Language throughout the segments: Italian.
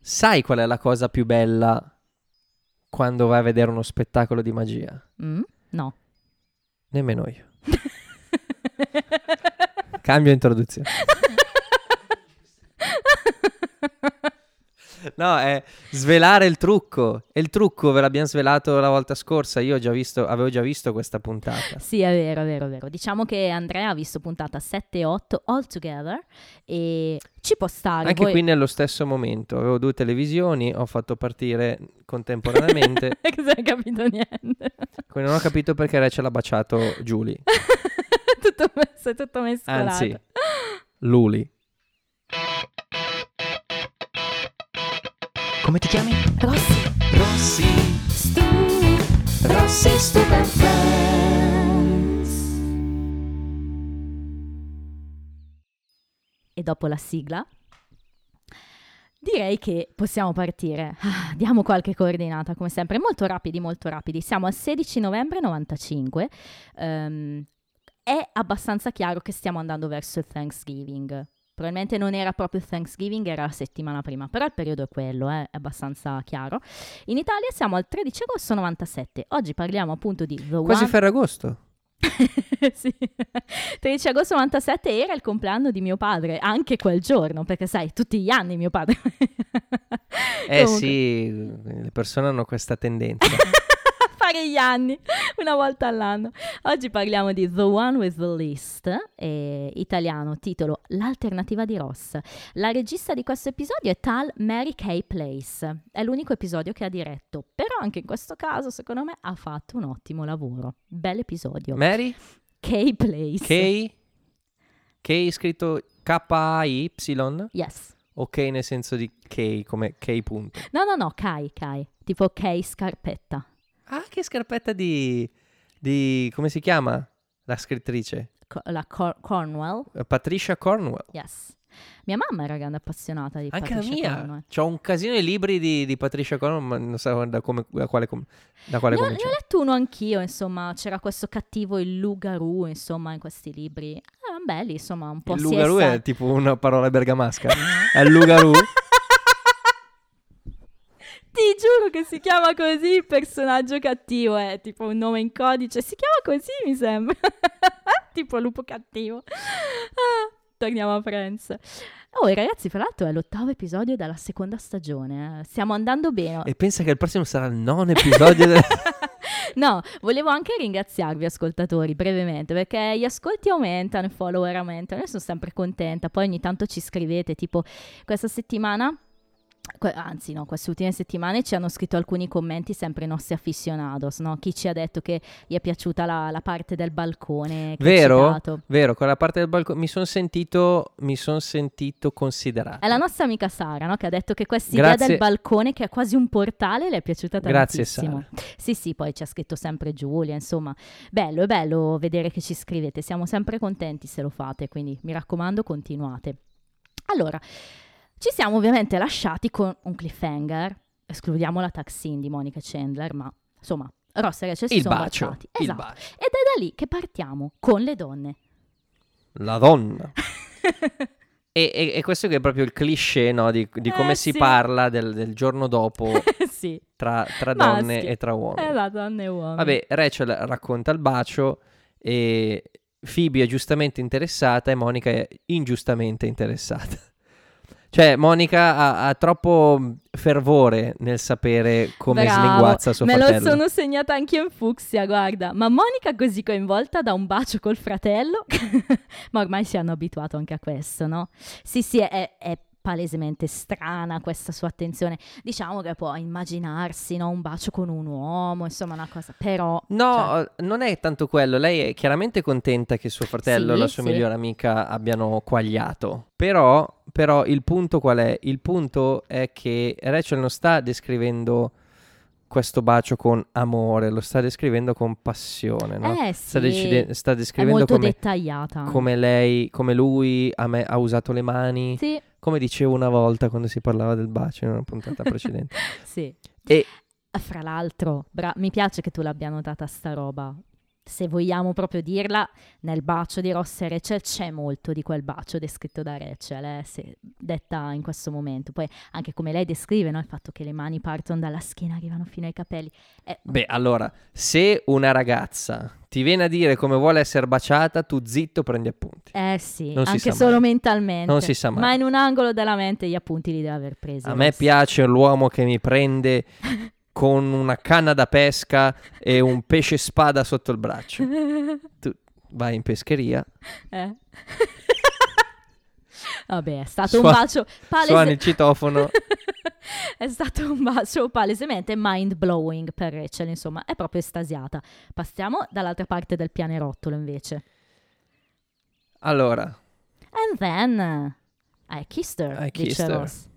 Sai qual è la cosa più bella quando vai a vedere uno spettacolo di magia? Mm? No. Nemmeno io. Cambio introduzione. No, è svelare il trucco. E il trucco ve l'abbiamo svelato la volta scorsa. Io ho già visto, avevo già visto questa puntata. Sì, è vero, è vero, è vero. Diciamo che Andrea ha visto puntata 7 e 8 all together e ci può stare. Anche Voi- qui nello stesso momento. Avevo due televisioni, ho fatto partire contemporaneamente. Cosa hai capito niente? quindi non ho capito perché Rachel ha baciato Julie. tutto messo, è tutto mescolato. Anzi, Luli. Come ti chiami? Rossi, Rossi. stu, Rossi Stupid Friends. e dopo la sigla direi che possiamo partire. Ah, diamo qualche coordinata, come sempre, molto rapidi, molto rapidi. Siamo al 16 novembre 95. Ehm, è abbastanza chiaro che stiamo andando verso il Thanksgiving. Probabilmente non era proprio Thanksgiving, era la settimana prima, però il periodo è quello, eh, è abbastanza chiaro. In Italia siamo al 13 agosto 97. Oggi parliamo appunto di The Quasi One... Ferragosto. sì. 13 agosto 97 era il compleanno di mio padre, anche quel giorno, perché sai, tutti gli anni mio padre. Eh Comunque, sì, le persone hanno questa tendenza. fare gli anni una volta all'anno. Oggi parliamo di The One with the List, eh, italiano, titolo L'alternativa di Ross. La regista di questo episodio è tal Mary Kay Place. È l'unico episodio che ha diretto, però anche in questo caso, secondo me, ha fatto un ottimo lavoro. Bell'episodio. Mary? Kay Place. K? K scritto K-A-Y? Yes. O K nel senso di K come K punto? No, no, no, Kai, Kai. Tipo Kay Scarpetta. Ah, che scarpetta di... di... come si chiama? La scrittrice? Co- la Cor- Cornwell. Eh, Patricia Cornwell. Yes. Mia mamma era grande appassionata di Anche Patricia la mia. Cornwell. C'ho un casino di libri di, di Patricia Cornwell, ma non so da, come, da quale, com- da quale Ne ho, ne ho letto uno anch'io, insomma, c'era questo cattivo il Lugarù, insomma, in questi libri. Erano belli, insomma, un po' Il Lugarù CSI. è tipo una parola bergamasca. è il Lugarù. Ti giuro che si chiama così il personaggio cattivo, è tipo un nome in codice, si chiama così mi sembra, tipo lupo cattivo. Ah, torniamo a Friends. Oh, e ragazzi, fra l'altro è l'ottavo episodio della seconda stagione, eh. stiamo andando bene. e pensa che il prossimo sarà il nono episodio. del- No, volevo anche ringraziarvi ascoltatori brevemente perché gli ascolti aumentano, i follower aumentano, io sono sempre contenta, poi ogni tanto ci scrivete, tipo questa settimana, anzi no, queste ultime settimane ci hanno scritto alcuni commenti sempre i nostri aficionados, no? Chi ci ha detto che gli è piaciuta la, la parte del balcone Vero? Vero, quella parte del balcone mi sono sentito, mi son sentito considerato. È la nostra amica Sara, no? Che ha detto che questa idea del balcone, che è quasi un portale, le è piaciuta Grazie, tantissimo. Sì, sì, poi ci ha scritto sempre Giulia, insomma. Bello, è bello vedere che ci scrivete. Siamo sempre contenti se lo fate, quindi mi raccomando, continuate. Allora, ci siamo ovviamente lasciati con un cliffhanger. Escludiamo la taxin di Monica Chandler, ma insomma, Ross e Rachel si il sono bacio. baciati. Esatto. bacio. Ed è da lì che partiamo con le donne. La donna. E, e- e questo che è proprio il cliché, no, di, di come Eh, si sì. parla del, del giorno dopo sì, tra, tra Maschi. donne e tra uomini. è la donna e uomo. Vabbè, Rachel racconta il bacio e Phoebe è giustamente interessata e Monica è ingiustamente interessata. Cioè, Monica ha, ha troppo fervore nel sapere come Bravo, slinguazza suo Me fratello. lo sono segnata anche in fucsia, guarda. Ma Monica così coinvolta da un bacio col fratello? Ma ormai si hanno abituato anche a questo, no? Sì, sì, è, è palesemente strana questa sua attenzione. Diciamo che può immaginarsi, no? Un bacio con un uomo, insomma, una cosa. Però... No, cioè, eh, non è tanto quello. Lei è chiaramente contenta che suo fratello e Sì, la sua sì. migliore amica abbiano quagliato. Però, però il punto qual è? Il punto è che Rachel non sta descrivendo questo bacio con amore, lo sta descrivendo con passione, no? eh sta, sì, decide- sta è descrivendo molto come, dettagliata. come lei, come lui ha, me- ha usato le mani, Sì, come dicevo una volta quando si parlava del bacio in una puntata precedente. sì. E Fra l'altro, bra- mi piace che tu l'abbia notata sta roba. Se vogliamo proprio dirla, nel bacio di Ross e Rachel c'è molto di quel bacio descritto da Rachel, eh, se- detta in questo momento. Poi anche come lei descrive, no, il fatto che le mani partono dalla schiena, arrivano fino ai capelli. È Beh, allora, se una ragazza ti viene a dire come vuole essere baciata, tu zitto prendi appunti. Eh sì, Non anche solo mai. mentalmente. Non si sa mai. Ma in un angolo della mente gli appunti li deve aver presi. A me Ross. piace l'uomo che mi prende con una canna da pesca e un pesce spada sotto il braccio. Tu vai in pescheria, Eh. Vabbè, è stato un Suona- bacio palese- suoni il citofono. è stato un bacio palesemente mind blowing per Rachel, insomma, è proprio estasiata. Passiamo dall'altra parte del pianerottolo invece. Allora, And then I kissed her, I kissed her. Ross.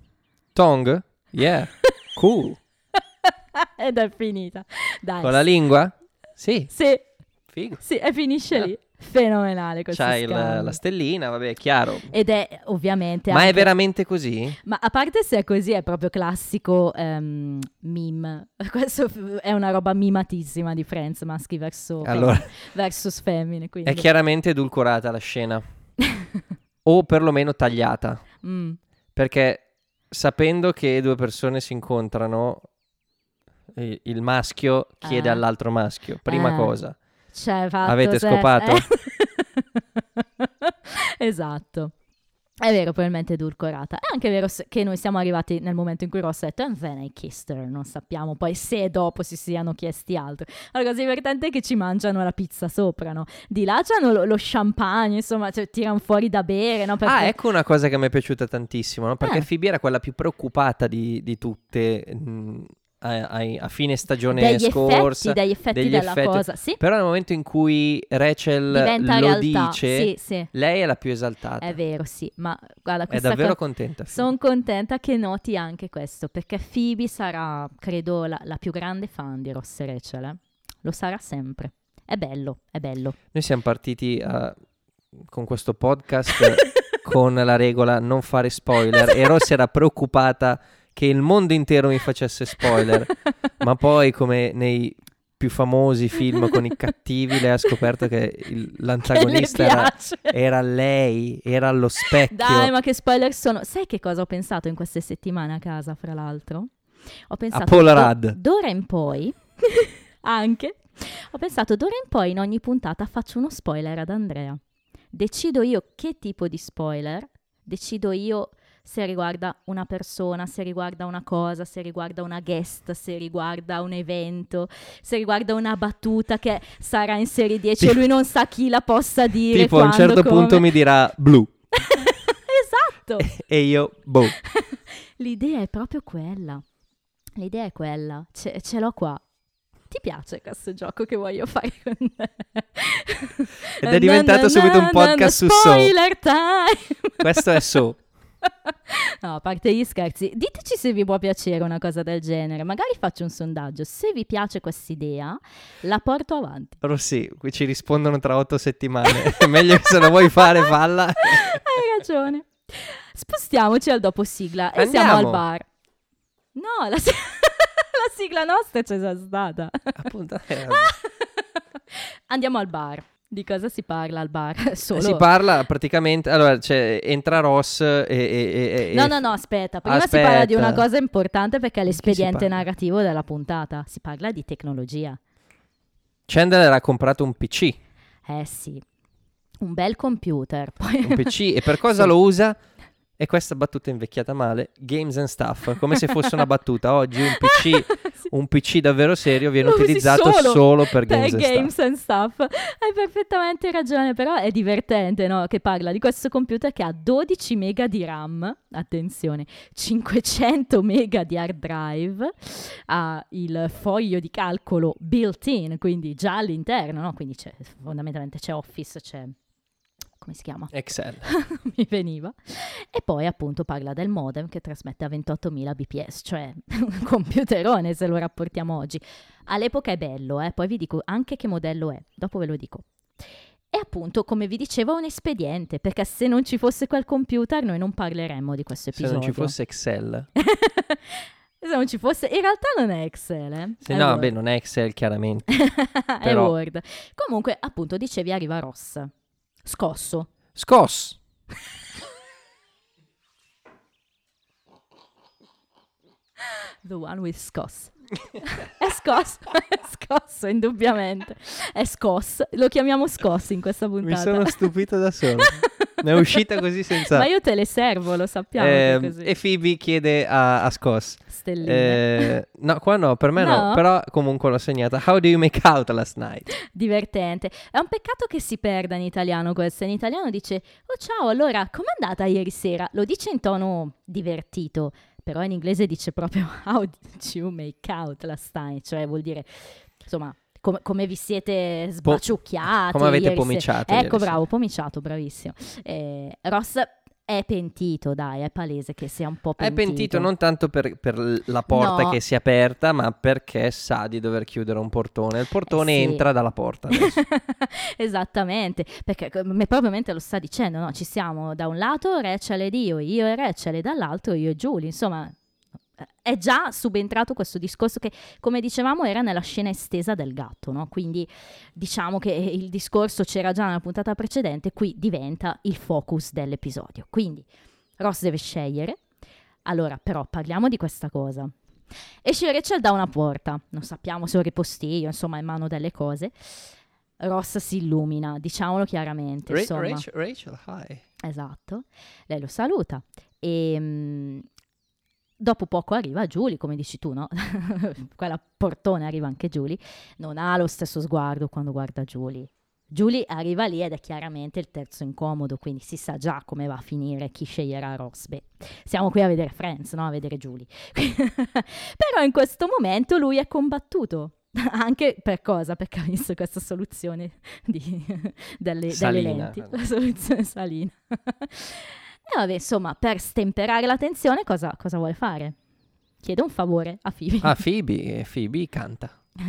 tongue? Yeah, cool. Ed è finita. Dai. Con la lingua? Sì, Sì, figo. sì, e finisce Eh. lì. Fenomenale questo C'hai scambio. la stellina, vabbè, è chiaro. Ed è ovviamente Ma è anche- veramente così? Ma a parte se è così, è proprio classico ehm, meme. Questo è una roba mimatissima di Friends, maschi verso Allora, versus femmine. Quindi. è chiaramente edulcorata la scena. O perlomeno tagliata. Mm. Perché sapendo che due persone si incontrano, il, maschio chiede Eh. all'altro maschio, prima Eh. cosa. Cioè, fatto Avete se- scopato? eh. esatto. È vero, probabilmente edulcorata. È anche vero che noi siamo arrivati nel momento in cui Ross ha detto And then I kissed her. Non sappiamo poi se dopo si siano chiesti altro. La cosa divertente è che ci mangiano la pizza sopra, no? Di là c'hanno lo, lo champagne, insomma, cioè, tirano fuori da bere, no? Perché- Ah, ecco una cosa che mi è piaciuta tantissimo, no? Perché Eh. Phoebe era quella più preoccupata di, di tutte mh, a, a fine stagione degli scorsa. effetti, degli effetti degli della effetti. cosa. Sì, Però nel momento in cui Rachel diventa lo realtà. dice, Sì, sì, lei è la più esaltata. è vero, sì. Ma guarda, È davvero cosa... contenta. Sono contenta che noti anche questo, perché Phoebe sarà, credo, la, la più grande fan di Ross e Rachel. eh. Lo sarà sempre. È bello, è bello. Noi siamo partiti a- con questo podcast con la regola non fare spoiler e Ross era preoccupata che il mondo intero mi facesse spoiler, ma poi come nei più famosi film con i cattivi lei ha scoperto che il- l'antagonista Che era, era lei, era allo specchio. Dai, ma che spoiler sono? Sai che cosa ho pensato in queste settimane a casa, fra l'altro? Ho pensato Paul d'o- Rudd. d'ora in poi, anche, ho pensato d'ora in poi in ogni puntata faccio uno spoiler ad Andrea. Decido io che tipo di spoiler, decido io se riguarda una persona, se riguarda una cosa, se riguarda una guest, se riguarda un evento, se riguarda una battuta che sarà in serie 10 e lui non sa chi la possa dire. tipo a un quando, certo come. punto mi dirà blu esatto. e io boh. L'idea è proprio quella. L'idea è quella. Ce, ce l'ho qua. Ti piace questo gioco che voglio fare con te? Ed è diventato subito un podcast su So. Spoiler time! Questo è So. No, a parte gli scherzi, diteci se vi può piacere una cosa del genere. Magari faccio un sondaggio. Se vi piace quest'idea, la porto avanti. Però sì, qui ci rispondono tra otto settimane. È meglio che se la vuoi fare, falla. Hai ragione. Spostiamoci al dopo sigla e siamo Andiamo. al bar. No, la, si- la sigla nostra c'è già stata. Appunto, eh, Andiamo al bar. Di cosa si parla al bar? Solo... Si parla praticamente. Allora, c'è, entra Ross e. e- e- No, no, no, aspetta. Prima si parla di una Aspetta. cosa importante perché è l'espediente narrativo della puntata. Si parla di tecnologia. Chandler ha comprato un PC. Eh sì. Un bel computer. Poi... Un PC. e per cosa Sì. lo usa? E questa battuta invecchiata male. Games and stuff. Come se fosse una battuta. Oggi un PC, Sì. un PC davvero serio viene Lo utilizzato solo solo, per per games, and games stuff. and stuff. Hai perfettamente ragione, però è divertente, no? Che parla di questo computer che ha 12 mega di RAM, attenzione, 500 mega di hard drive, ha il foglio di calcolo built-in, quindi già all'interno, no? Quindi c'è, fondamentalmente c'è Office, c'è... come si chiama? Excel. mi veniva. E poi appunto parla del modem che trasmette a 28.000 bps, cioè un computerone se lo rapportiamo oggi. All'epoca è bello, eh? poi vi dico anche che modello è, dopo ve lo dico. E appunto, come vi dicevo, un espediente, perché se non ci fosse quel computer noi non parleremmo di questo Se episodio. non ci fosse Excel. se non ci fosse. In realtà non è Excel, eh? Se È no, Word. beh, non è Excel chiaramente. è però- Word. Comunque, appunto, dicevi arriva Ross. Scosso. Scos. The one with scoss. È scosso, è scosso, indubbiamente. È scoss. Lo chiamiamo scoss in questa Mi puntata. sono stupito da solo. Mi è uscita così senza... Ma io te le servo, lo sappiamo così. e Phoebe chiede a, a Scos. Eh, no, qua no, per me no. No? Però comunque l'ho segnata. How do you make out last night? Divertente. È un peccato che si perda in italiano questo. In italiano dice, oh ciao, allora, com'è andata ieri sera? Lo dice in tono divertito, però in inglese dice proprio how did you make out last night? Cioè vuol dire, insomma, come, come vi siete sbaciucchiati. come avete pomiciato ieri Ecco, bravo, pomiciato, bravissimo. Eh, Ross è pentito, dai, è palese che sia un po' È pentito. pentito non tanto per, per la porta No. che si è aperta, ma perché sa di dover chiudere un portone. Il portone Eh sì. entra dalla porta. Esattamente, perché come probabilmente lo sta dicendo, no? Ci siamo da un lato Rachel ed io, io e Rachel, e dall'altro io e Julie, insomma. È già subentrato questo discorso che, come dicevamo, era nella scena estesa del gatto, no? Quindi diciamo che il discorso c'era già nella puntata precedente, qui diventa il focus dell'episodio. Quindi Ross deve scegliere. Allora, però, parliamo di questa cosa. Esce Rachel da una porta, non sappiamo se è un ripostiglio, insomma, è in mano delle cose. Ross si illumina, diciamolo chiaramente. Ra-. Rachel, Rachel, hi. Esatto. Lei lo saluta. E mm, dopo poco arriva Julie, come dici tu, no? Quella portone arriva anche Julie. Non ha lo stesso sguardo quando guarda Julie. Julie arriva lì ed è chiaramente il terzo incomodo, quindi si sa già come va a finire chi sceglierà Ross. Beh, siamo qui a vedere Friends, no? A vedere Julie. Però in questo momento lui è combattuto. Anche per cosa? Perché ha visto questa soluzione di- delle, delle lenti, la soluzione salina. E vabbè, insomma, per stemperare la tensione, cosa, cosa vuole fare? Chiede un favore a Phoebe. Ah, Phoebe, e Phoebe canta.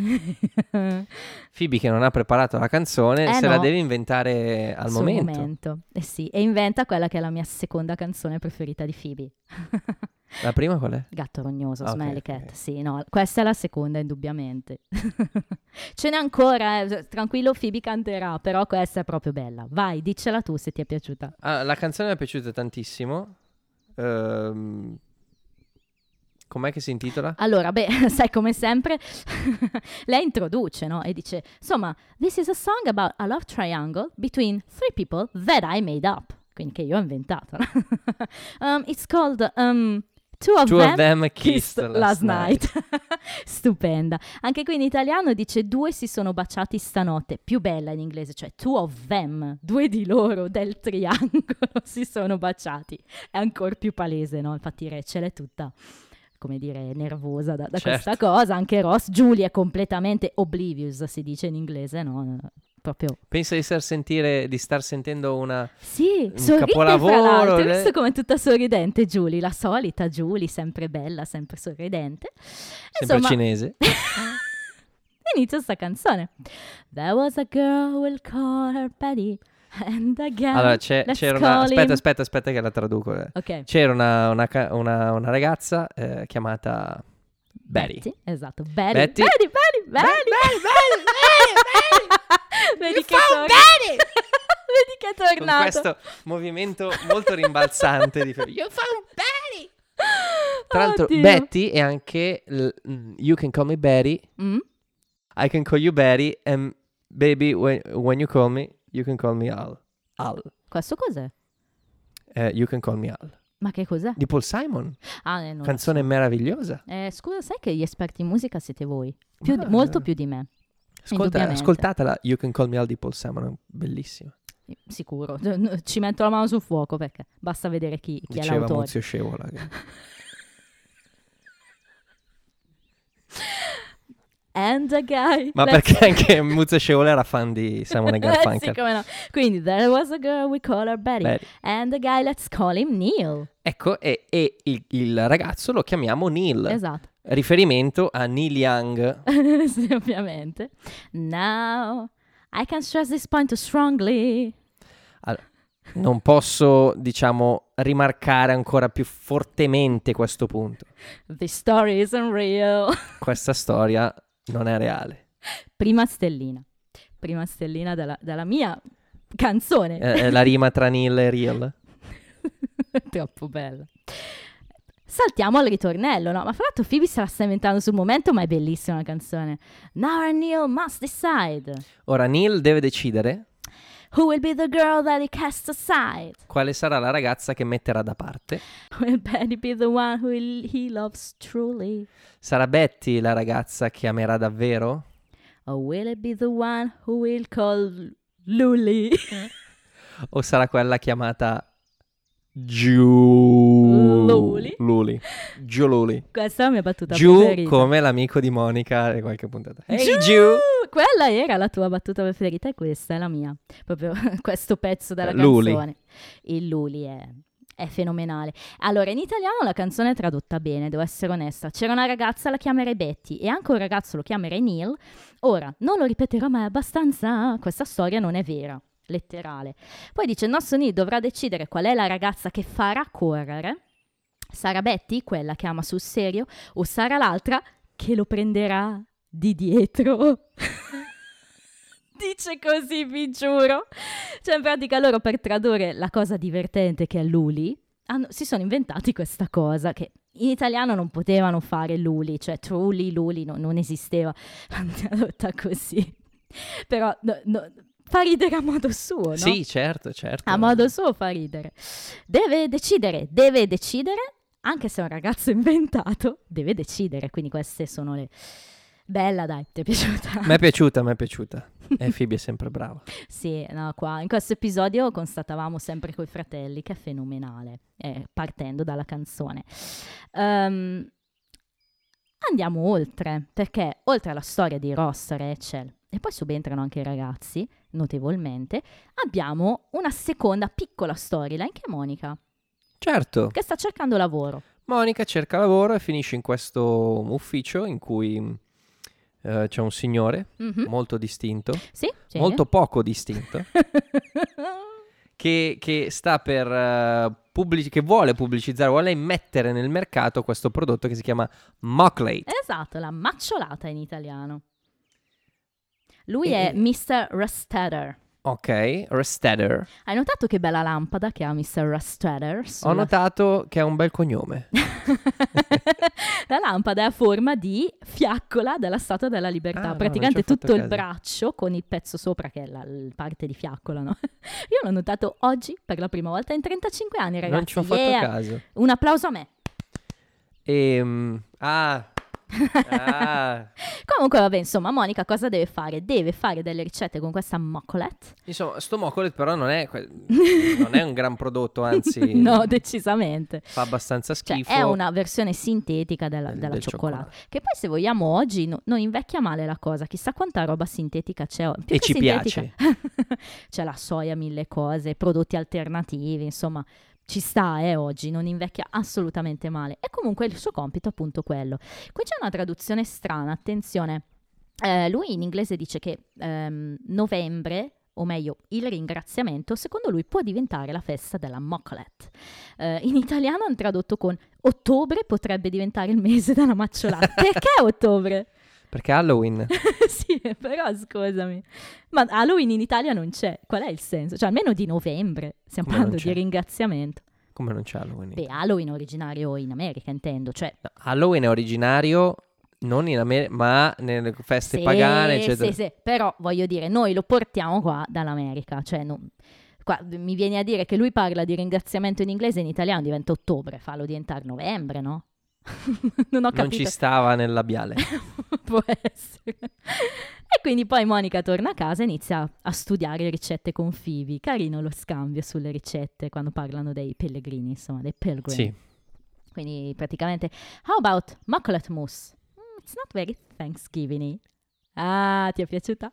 Phoebe che non ha preparato la canzone, Eh, se la no. deve inventare al Sul momento. Eh sì, e inventa quella che è la mia seconda canzone preferita di Phoebe. La prima qual è? Gatto rognoso, Ok, Smelly. Cat. Sì, no, questa è la seconda, indubbiamente. Ce n'è ancora, eh, tranquillo, Phoebe canterà, però questa è proprio bella. Vai, diccela tu se ti è piaciuta. Ah, la canzone mi è piaciuta tantissimo. Ehm, com'è che si intitola? Allora, beh, sai come sempre, lei introduce, no? E dice, insomma, this is a song about a love triangle between three people that I made up. Quindi che io ho inventato. um, it's called um, Two of Two Them of them Kissed kissed Last Night. Stupenda. Anche qui in italiano dice due si sono baciati stanotte, più bella in inglese, cioè two of them, due di loro del triangolo si sono baciati. È ancora più palese, no? Infatti Rachel è tutta come dire, nervosa da, da Certo. questa cosa. Anche Ross, Julie è completamente oblivious, si dice in inglese, no? Proprio Pensa di star, sentire, di star sentendo una... sì, Un sorride capolavoro, fra l'altro, hai visto come è tutta sorridente Julie, la solita Julie, sempre bella, sempre sorridente. Sempre Insomma, cinese. inizia sta canzone. There was a girl, we'll call her Betty, and again, Allora, c'era una... Aspetta, aspetta, aspetta che la traduco. eh. Ok. C'era una, una- una ragazza eh, chiamata Betty. esatto, Betty. Betty. Betty, Betty, Betty. Vedi che tor- Vedi che è Con tornato. questo movimento molto rimbalzante di You found Betty! Tra l'altro, Oddio. Betty è anche l- mm, You can call me Betty, Mm? I can call you Betty, and baby, when, when you call me, you can call me Al. Al. Questo cos'è? Eh, you can call me Al. Ma che cos'è? Di Paul Simon. Ah, eh, non Canzone meravigliosa. so. Eh, scusa, sai che gli esperti in musica siete voi? Più Ah, molto eh. più di me, Ascolta, ascoltatela, You can call me Al di Paul Simon, è bellissima. sicuro. Ci metto la mano sul fuoco perché basta vedere chi, chi è Diceva l'autore. Muzio Scevola. che- And a guy. Ma let's- perché anche Muzio Scevola era fan di Simon Eh, sì, Garfunkel. come no. Quindi, there was a girl, we call her Betty. Betty. And a guy, let's call him Neil. Ecco, e, e il, il ragazzo lo chiamiamo Neil, Esatto. riferimento a Neil Young. sì, ovviamente. Now, I can stress this point strongly. Al- Non posso, diciamo, rimarcare ancora più fortemente questo punto. The story isn't real. Questa storia non è reale. Prima stellina. Prima stellina dalla, dalla mia canzone. È, è la rima tra Neil e Real. Troppo bella. Saltiamo al ritornello, no? Ma fra l'altro Phoebe se la sta inventando sul momento, ma è bellissima la canzone. Now Neil must decide. Ora Neil deve decidere Who will be the girl that he casts aside? quale sarà la ragazza che metterà da parte. Will Betty be the one who he loves truly? Sarà Betty la ragazza che amerà davvero? Or will it be the one who will call Luli? O sarà quella chiamata Giù... Luli? Luli. Giù Luli. Questa è la mia battuta Giù preferita. come l'amico di Monica e qualche puntata. Ehi Giù! giù! Quella era la tua battuta preferita e questa è la mia. Proprio questo pezzo della Luli. canzone. Il Luli è, è fenomenale. Allora, in italiano la canzone è tradotta bene, devo essere onesta. C'era una ragazza, la chiamerei Betty, e anche un ragazzo lo chiamerei Neil. Ora, non lo ripeterò mai abbastanza, questa storia non è vera. Letterale. Poi dice: il nostro Neil dovrà decidere qual è la ragazza che farà correre. Sarà Betty, quella che ama sul serio, o sarà l'altra che lo prenderà di dietro? Dice così, vi giuro. Cioè, in pratica, loro per tradurre la cosa divertente che è Luli, hanno- si sono inventati questa cosa che in italiano non potevano fare Luli, cioè Trulli, Luli, no- non esisteva. L'hanno tradotta così. Però no- no, fa ridere a modo suo, no? Sì, certo, certo. A modo suo fa ridere. Deve decidere, deve decidere, anche se è un ragazzo inventato, deve decidere. Quindi queste sono le... Bella, dai, ti è piaciuta? Mi è piaciuta, mi è piaciuta. E Phoebe è sempre brava. Sì, no, qua in questo episodio constatavamo sempre coi fratelli che è fenomenale, eh, partendo dalla canzone. Ehm, andiamo oltre, perché oltre alla storia di Ross, Rachel e poi subentrano anche i ragazzi, notevolmente, abbiamo una seconda piccola storyline che è Monica, Certo, che sta cercando lavoro. Monica cerca lavoro e finisce in questo ufficio in cui eh, c'è un signore Mhm, molto distinto, Sì, sì. molto poco distinto, che, che sta per eh, pubblic- che vuole pubblicizzare, vuole immettere nel mercato questo prodotto che si chiama Mocklate. esatto, la macciolata in italiano. Lui E- è Mr. Rustader. Ok, Restader. Hai notato che bella lampada che ha Mr. Rustader? Ho sulla- notato che ha un bel cognome. la lampada è a forma di fiaccola della Statua della Libertà, Ah, no, praticamente ho fatto tutto il caso. braccio con il pezzo sopra che è la, la parte di fiaccola, no? Io l'ho notato oggi per la prima volta in 35 anni, ragazzi. non ci ho fatto Yeah! caso. Un applauso a me. Ehm, ah, ah. Comunque, vabbè, insomma, Monica cosa deve fare? Deve fare delle ricette con questa moccolette. Insomma, sto Mocklate però non è, que- non è un gran prodotto, anzi no, decisamente. fa abbastanza Cioè, schifo. è una versione sintetica della, Del- della del cioccolata. cioccolato. Che poi, se vogliamo, oggi no- non invecchia male la cosa. Chissà quanta roba sintetica c'è. Più E che ci sintetica. c'è la soia, mille cose, prodotti alternativi, insomma. Ci sta, eh, oggi, non invecchia assolutamente male. E comunque il suo compito è appunto quello. Qui c'è una traduzione strana, attenzione. Eh, lui in inglese dice che ehm, novembre, o meglio il ringraziamento, secondo lui può diventare la festa della Moccolette. Eh, in italiano hanno tradotto con ottobre potrebbe diventare il mese della macciolata. Perché ottobre? Perché Halloween. sì, però scusami. Ma Halloween in Italia non c'è. Qual è il senso? Cioè, almeno di novembre. Stiamo Come parlando di ringraziamento. Come non c'è Halloween? Beh, Halloween è originario in America, intendo. Cioè, No, Halloween è originario non in America, ma nelle feste sì, pagane, eccetera. Sì, sì, però voglio dire, noi lo portiamo qua dall'America. Cioè, non- qua mi vieni a dire che lui parla di ringraziamento in inglese, in italiano diventa ottobre, fallo diventare novembre, no? non ho Non capito. ci stava nel labiale. Può essere. E quindi poi Monica torna a casa e inizia a studiare ricette con Phoebe. Carino lo scambio sulle ricette quando parlano dei pellegrini, insomma, dei pilgrim. sì. Quindi praticamente, how about maccolate mousse? Mm, it's not very Thanksgiving. Ah, ti è piaciuta?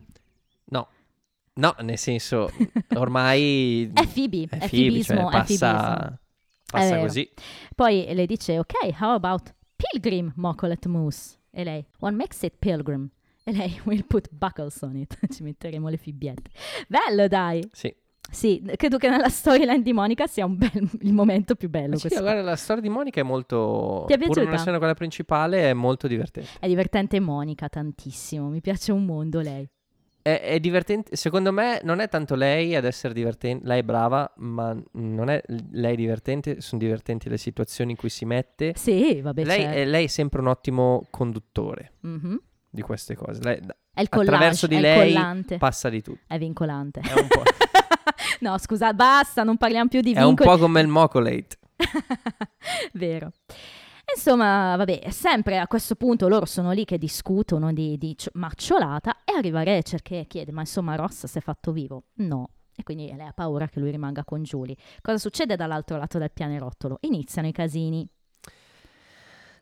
No. No, nel senso, ormai È Phoebe, è è, Phoebe, cioè passa, passa così. Poi le dice, ok, how about pilgrim maccolate mousse? E lei, what makes it pilgrim? E lei, we'll put buckles on it. Ci metteremo le fibbiette. Bello, dai! Sì. Sì, credo che nella storyline di Monica sia un bel- il momento più bello. Sì, guarda, la storia di Monica è molto... Ti è Pur non piaciuta? essendo quella principale, è molto divertente. È divertente Monica tantissimo, mi piace un mondo lei. È, è divertente, secondo me non è tanto lei ad essere divertente, lei è brava, ma non è lei divertente, sono divertenti le situazioni in cui si mette. Sì, vabbè, Lei, certo. è, lei è sempre un ottimo conduttore Mhm. di queste cose. Lei È il collage, attraverso di lei collante, passa di tutto. è vincolante. È un po', no, scusa, basta, non parliamo più di è un po' come il Mocolate. Vero. Insomma, vabbè, sempre a questo punto loro sono lì che discutono di, di cio- macciolata e arriva Rachel che chiede, ma insomma Ross si è fatto vivo? No. E quindi lei ha paura che lui rimanga con Julie. Cosa succede dall'altro lato del pianerottolo? Iniziano i casini.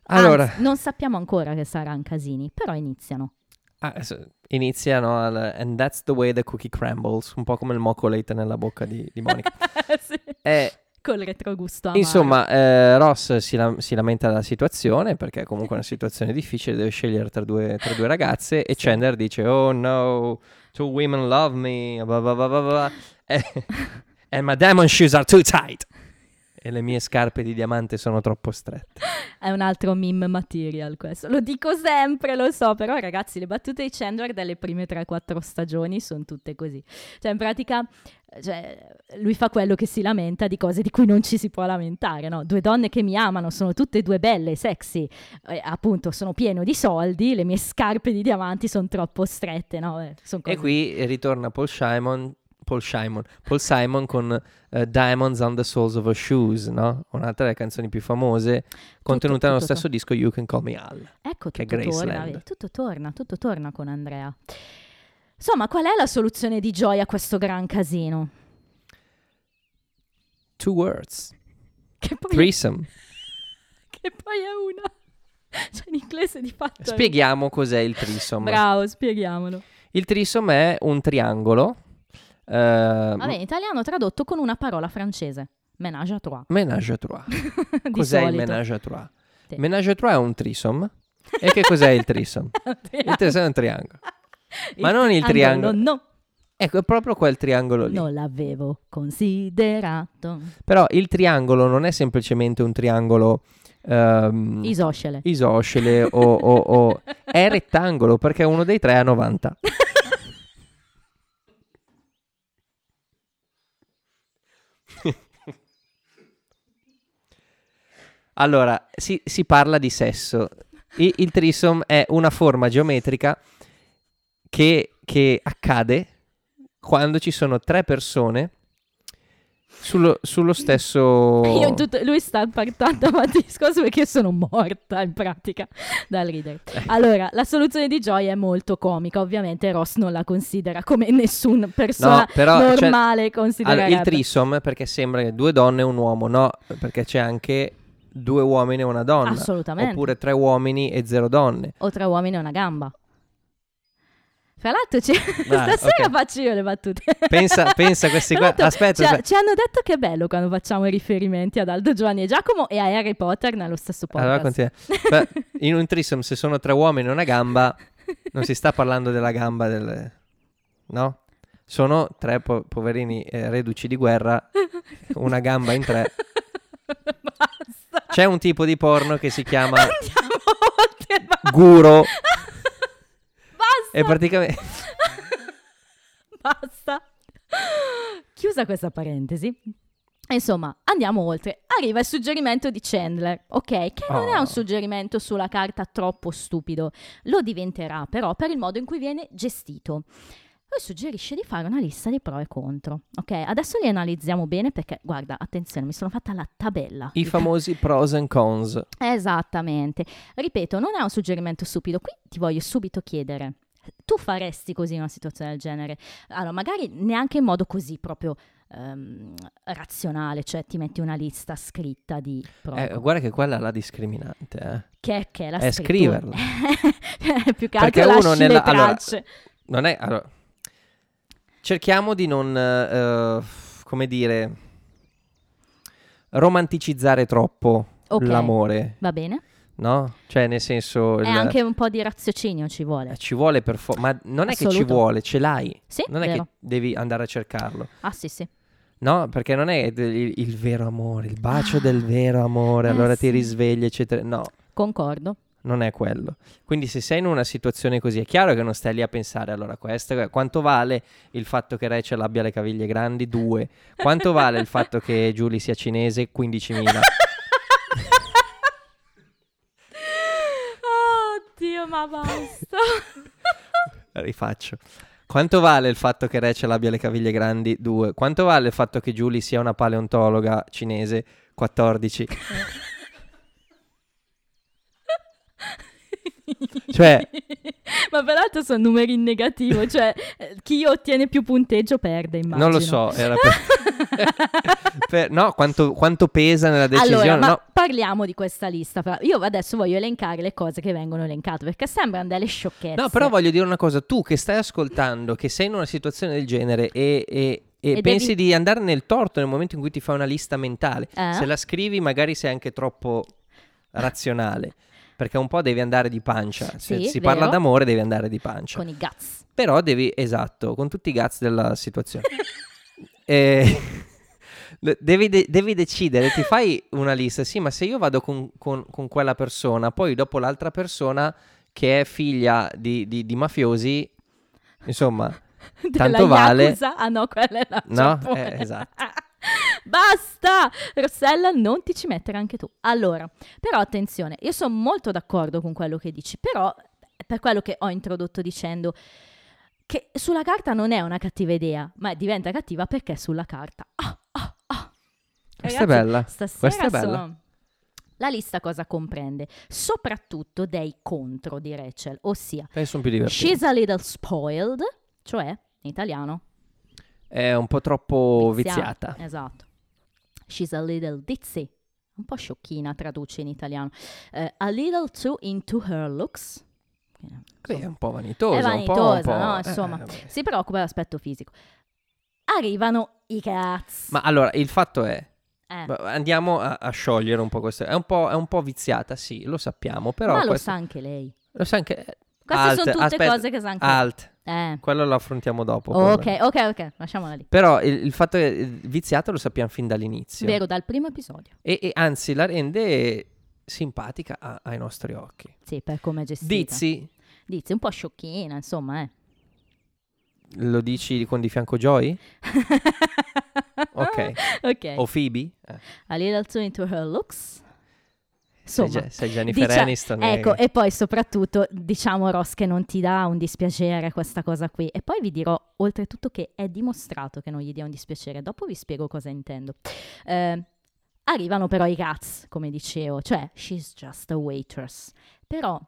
Allora, Anzi, non sappiamo ancora che saranno casini, però iniziano. ah, adesso iniziano al And that's the way the cookie crumbles, un po' come il Mocolate nella bocca di, di Monica. Sì, Eh, Col retrogusto amaro. Insomma, eh, Ross si, lam- si lamenta della situazione perché è comunque una situazione difficile, deve scegliere tra due, tra due ragazze e. Chandler dice Oh no, two women love me, blah, blah, blah, blah, blah. And my diamond shoes are too tight. E le mie scarpe di diamante sono troppo strette. È un altro meme material questo. Lo dico sempre, lo so, però ragazzi, le battute di Chandler dalle prime 3-4 stagioni sono tutte così. Cioè, in pratica, cioè, lui fa quello che si lamenta di cose di cui non ci si può lamentare, no? Due donne che mi amano, sono tutte e due belle, sexy, eh, appunto, sono pieno di soldi, le mie scarpe di diamanti sono troppo strette, no? Eh, son E qui ritorna Paul Simon, Paul Simon, Paul Simon con eh, Diamonds on the Soles of Her Shoes, no? Un'altra delle canzoni più famose, contenuta nello tutto, stesso disco You Can Call Me Al. Ecco, che è tutto torna, vedi, tutto torna, tutto torna con Andrea. Insomma, qual è la soluzione di Joy a questo gran casino? Two words. Che poi, Threesome. che poi è una. Cioè, in inglese di fatto. è- Spieghiamo cos'è il threesome. Bravo, spieghiamolo. il threesome è un triangolo. Eh, Vabbè, in italiano tradotto con una parola francese. Ménage à trois. Menage à trois. Cos'è il solito. menage à trois? Sì. Menage à trois è un threesome. E che cos'è il threesome? Il threesome è un triangolo. Ma non il triangolo. No, Ecco, è proprio quel triangolo lì. non l'avevo considerato. Però il triangolo non è semplicemente un triangolo ehm, Isoscele. isoscele o, o- o- È rettangolo perché uno dei tre ha 90. Allora, si, si parla di sesso. I- il threesome è una forma geometrica che, che accade quando ci sono tre persone sullo, sullo stesso... Io tutto- lui sta portando avanti il discorso perché sono morta in pratica dal ridere. Allora, la soluzione di Joy è molto comica. Ovviamente Ross non la considera come nessun persona No, però, cioè, normale considererebbe. Allora, il threesome perché sembra che due donne e un uomo, no, perché c'è anche due uomini e una donna. Assolutamente. Oppure tre uomini e zero donne. O tre uomini e una gamba. Fra l'altro, ci- Dai, stasera ok. faccio io le battute. Pensa, pensa a questi qua. Aspetta, ci, ha- aspetta. ci hanno detto che è bello quando facciamo i riferimenti ad Aldo Giovanni e Giacomo e a Harry Potter nello stesso podcast. Allora in un threesome se sono tre uomini e una gamba, non si sta parlando della gamba del... No? Sono tre po- poverini eh, reduci di guerra, una gamba in tre. Basta. C'è un tipo di porno che si chiama Andiamo oltre. ba- Guro Basta. e praticamente... Basta. Chiusa questa parentesi. Insomma, andiamo oltre. Arriva il suggerimento di Chandler, ok? Che non è Oh. un suggerimento sulla carta troppo stupido. Lo diventerà però per il modo in cui viene gestito. Lui suggerisce di fare una lista di pro e contro. Ok, adesso li analizziamo bene perché, guarda, attenzione, mi sono fatta la tabella. I famosi pros and cons. Esattamente. Ripeto, non è un suggerimento stupido. Qui ti voglio subito chiedere. Tu faresti così in una situazione del genere? Allora, magari neanche in modo così proprio ehm, razionale, cioè ti metti una lista scritta di Eh, guarda che quella è la discriminante, eh. che, è- che è la è scrittura. scriverla. Più che Perché altro uno nella- allora. Non è... Allora, cerchiamo di non, eh, come dire, romanticizzare troppo Ok. l'amore, Va bene? no? Cioè, nel senso... E il- anche un po' di raziocinio ci vuole. eh, ci vuole per forza... Ma non è che ci Assoluto. vuole, ce l'hai. Sì, Non è vero. che devi andare a cercarlo. Ah sì, sì. No, perché non è il, il vero amore, il bacio Ah, del vero amore, eh allora ti sì. risvegli, eccetera. No, Concordo. Non è quello. Quindi se sei in una situazione così, è chiaro che non stai lì a pensare, allora questo, quanto vale il fatto che Rachel abbia le caviglie grandi? Due. Quanto vale il fatto che Julie sia cinese? 15.000. Oddio, ma basta. Rifaccio. Quanto vale il fatto che Rachel abbia le caviglie grandi? Due. Quanto vale il fatto che Julie sia una paleontologa cinese? 14. Cioè- ma peraltro sono numeri in negativo, cioè eh, chi ottiene più punteggio perde, immagino. Non lo so, era per... per- no, quanto, quanto pesa nella decisione? Allora, ma no. parliamo di questa lista. Io adesso voglio elencare le cose che vengono elencate perché sembrano delle sciocchezze. No, però voglio dire una cosa, tu che stai ascoltando, che sei in una situazione del genere e, e- e E pensi devi- di andare nel torto nel momento in cui ti fai una lista mentale, Eh? se la scrivi magari sei anche troppo razionale, perché un po' devi andare di pancia, se Sì, si vero. parla d'amore devi andare di pancia, con i guts. però devi, esatto, con tutti i guts della situazione. E- Devi, de- devi decidere, ti fai una lista, sì, ma se io vado con, con- con quella persona, poi dopo l'altra persona che è figlia di, di- di mafiosi, insomma, Tanto vale- Yakuza? Ah no, quella è la No? Eh, esatto. Basta! Rossella, non ti ci mettere anche tu. Allora, però attenzione, io sono molto d'accordo con quello che dici, però per quello che ho introdotto dicendo che sulla carta non è una cattiva idea, ma diventa cattiva perché è sulla carta. Ah, ah, ah. Questa è Ragazzi, bella. Stasera Questa è bella. sono- La lista cosa comprende? Soprattutto dei contro di Rachel, ossia Eh, sono più divertenti. She's a little spoiled, cioè in italiano È un po' troppo viziata. Esatto. She's a little ditzy. Un po' sciocchina traduce in italiano. Eh, a little too into her looks. Qui è un po' vanitosa. È un po', vanitosa, un po', no? eh, Insomma, vabbè. si preoccupa dell'aspetto fisico. Arrivano i cazzi. Ma allora, il fatto è, Eh, andiamo a, a sciogliere un po' questo. È un po', è un po' viziata, sì, lo sappiamo, però... ma lo questo- sa anche lei. lo sa anche... Queste Alt, sono tutte aspetta, cose che sa anche Alt, lei. Eh. quello lo affrontiamo dopo. Ok, poi. ok, ok, lasciamola lì. Però il, il fatto è viziata lo sappiamo fin dall'inizio. Vero, dal primo episodio. E, e anzi la rende simpatica a- ai nostri occhi. Sì, per come è gestita. Dizzy, Dizzy, un po' sciocchina, insomma, eh. lo dici con di fianco Joy? Ok. ok. O Phoebe? Eh, A little too into her looks. Sei, Insomma, Ge- sei Jennifer dicia- Aniston. Ecco, e poi soprattutto diciamo Ross che non ti dà un dispiacere questa cosa qui. E poi vi dirò oltretutto che è dimostrato che non gli dia un dispiacere. Dopo vi spiego cosa intendo. Eh, arrivano però i cats, come dicevo, cioè she's just a waitress. Però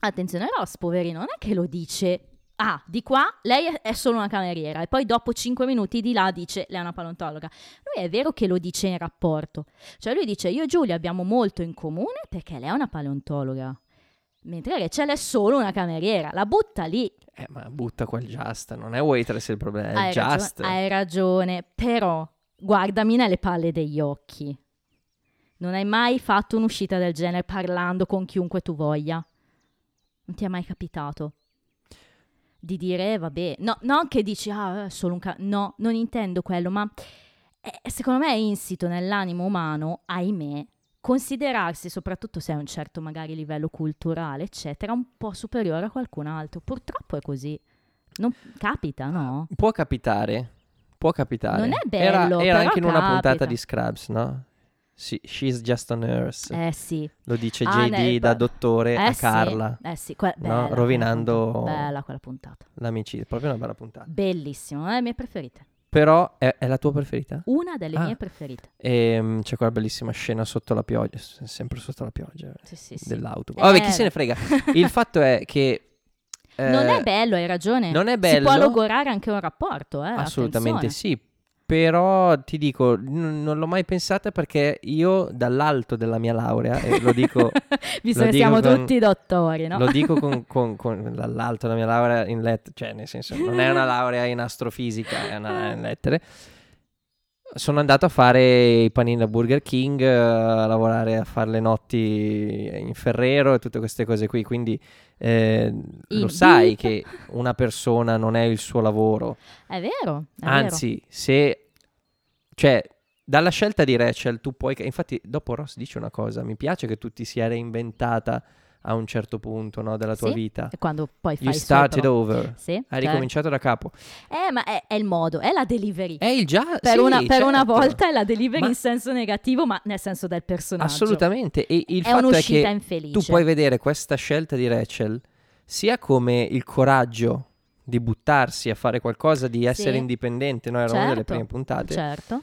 attenzione, Ross, poverino, non è che lo dice. Ah, di qua lei è- solo una cameriera e poi dopo 5 minuti di là dice lei è una paleontologa. Lui è vero che lo dice in rapporto, cioè lui dice io e Giulia abbiamo molto in comune perché lei è una paleontologa. Mentre Rachel è solo una cameriera, la butta lì. Eh, ma butta quel just. Non è waitress il problema, è Hai, just. ragione, hai ragione, però guardami nelle palle degli occhi. Non hai mai fatto un'uscita del genere parlando con chiunque tu voglia? Non ti è mai capitato? Di dire, vabbè, no, non che dici, ah, è solo un ca-. No, non intendo quello, ma eh, secondo me è insito nell'animo umano, ahimè, considerarsi, soprattutto se hai un certo magari livello culturale, eccetera, un po' superiore a qualcun altro. Purtroppo è così. Non capita, no? Può capitare. Può capitare. Non è Era- bello, Era, però anche in una capita. puntata di Scrubs, no? Sì, she's just a nurse. Eh sì. Lo dice Ah, JD nel- da dottore Eh a sì, Carla. Eh sì, que- No? bella quella Rovinando- Bella quella puntata. L'amicizia. Proprio una bella puntata. Bellissima, una delle mie preferite. Però è, è la tua preferita? Una delle Ah. mie preferite. E mm, c'è quella bellissima scena sotto la pioggia. Sempre sotto la pioggia. eh, Sì, sì, sì. Dell'auto. Eh, Vabbè, chi se ne frega. Il fatto è che. non eh, è bello, hai ragione. non è Si bello. può logorare anche un rapporto, eh. Assolutamente attenzione. sì. Però ti dico, n- non l'ho mai pensata perché io dall'alto della mia laurea, e lo dico, Visto Lo che dico siamo con- tutti dottori, no? lo dico con, con- con dall'alto della mia laurea in lettere, cioè nel senso non è una laurea in astrofisica, è una in lettere. Sono andato a fare i panini da Burger King, eh, a lavorare a fare le notti in Ferrero e tutte queste cose qui, quindi eh, lo sai beep. che una persona non è il suo lavoro. È vero, è Anzi, se cioè, dalla scelta di Rachel tu puoi... Infatti, dopo Ross dice una cosa, mi piace che tu ti sia reinventata a un certo punto no, della tua Sì, vita. E quando poi fai You started pro- over. Sì, Hai certo. ricominciato da capo. Eh, ma è, è il modo, è la delivery. È il già... per sì, una, per una certo. volta è la delivery Ma- in senso negativo, ma nel senso del personaggio. Assolutamente. E il È fatto è che infelice. tu puoi vedere questa scelta di Rachel sia come il coraggio di buttarsi a fare qualcosa, di essere Sì. indipendente, no? Era una delle Certo, prime puntate. Certo.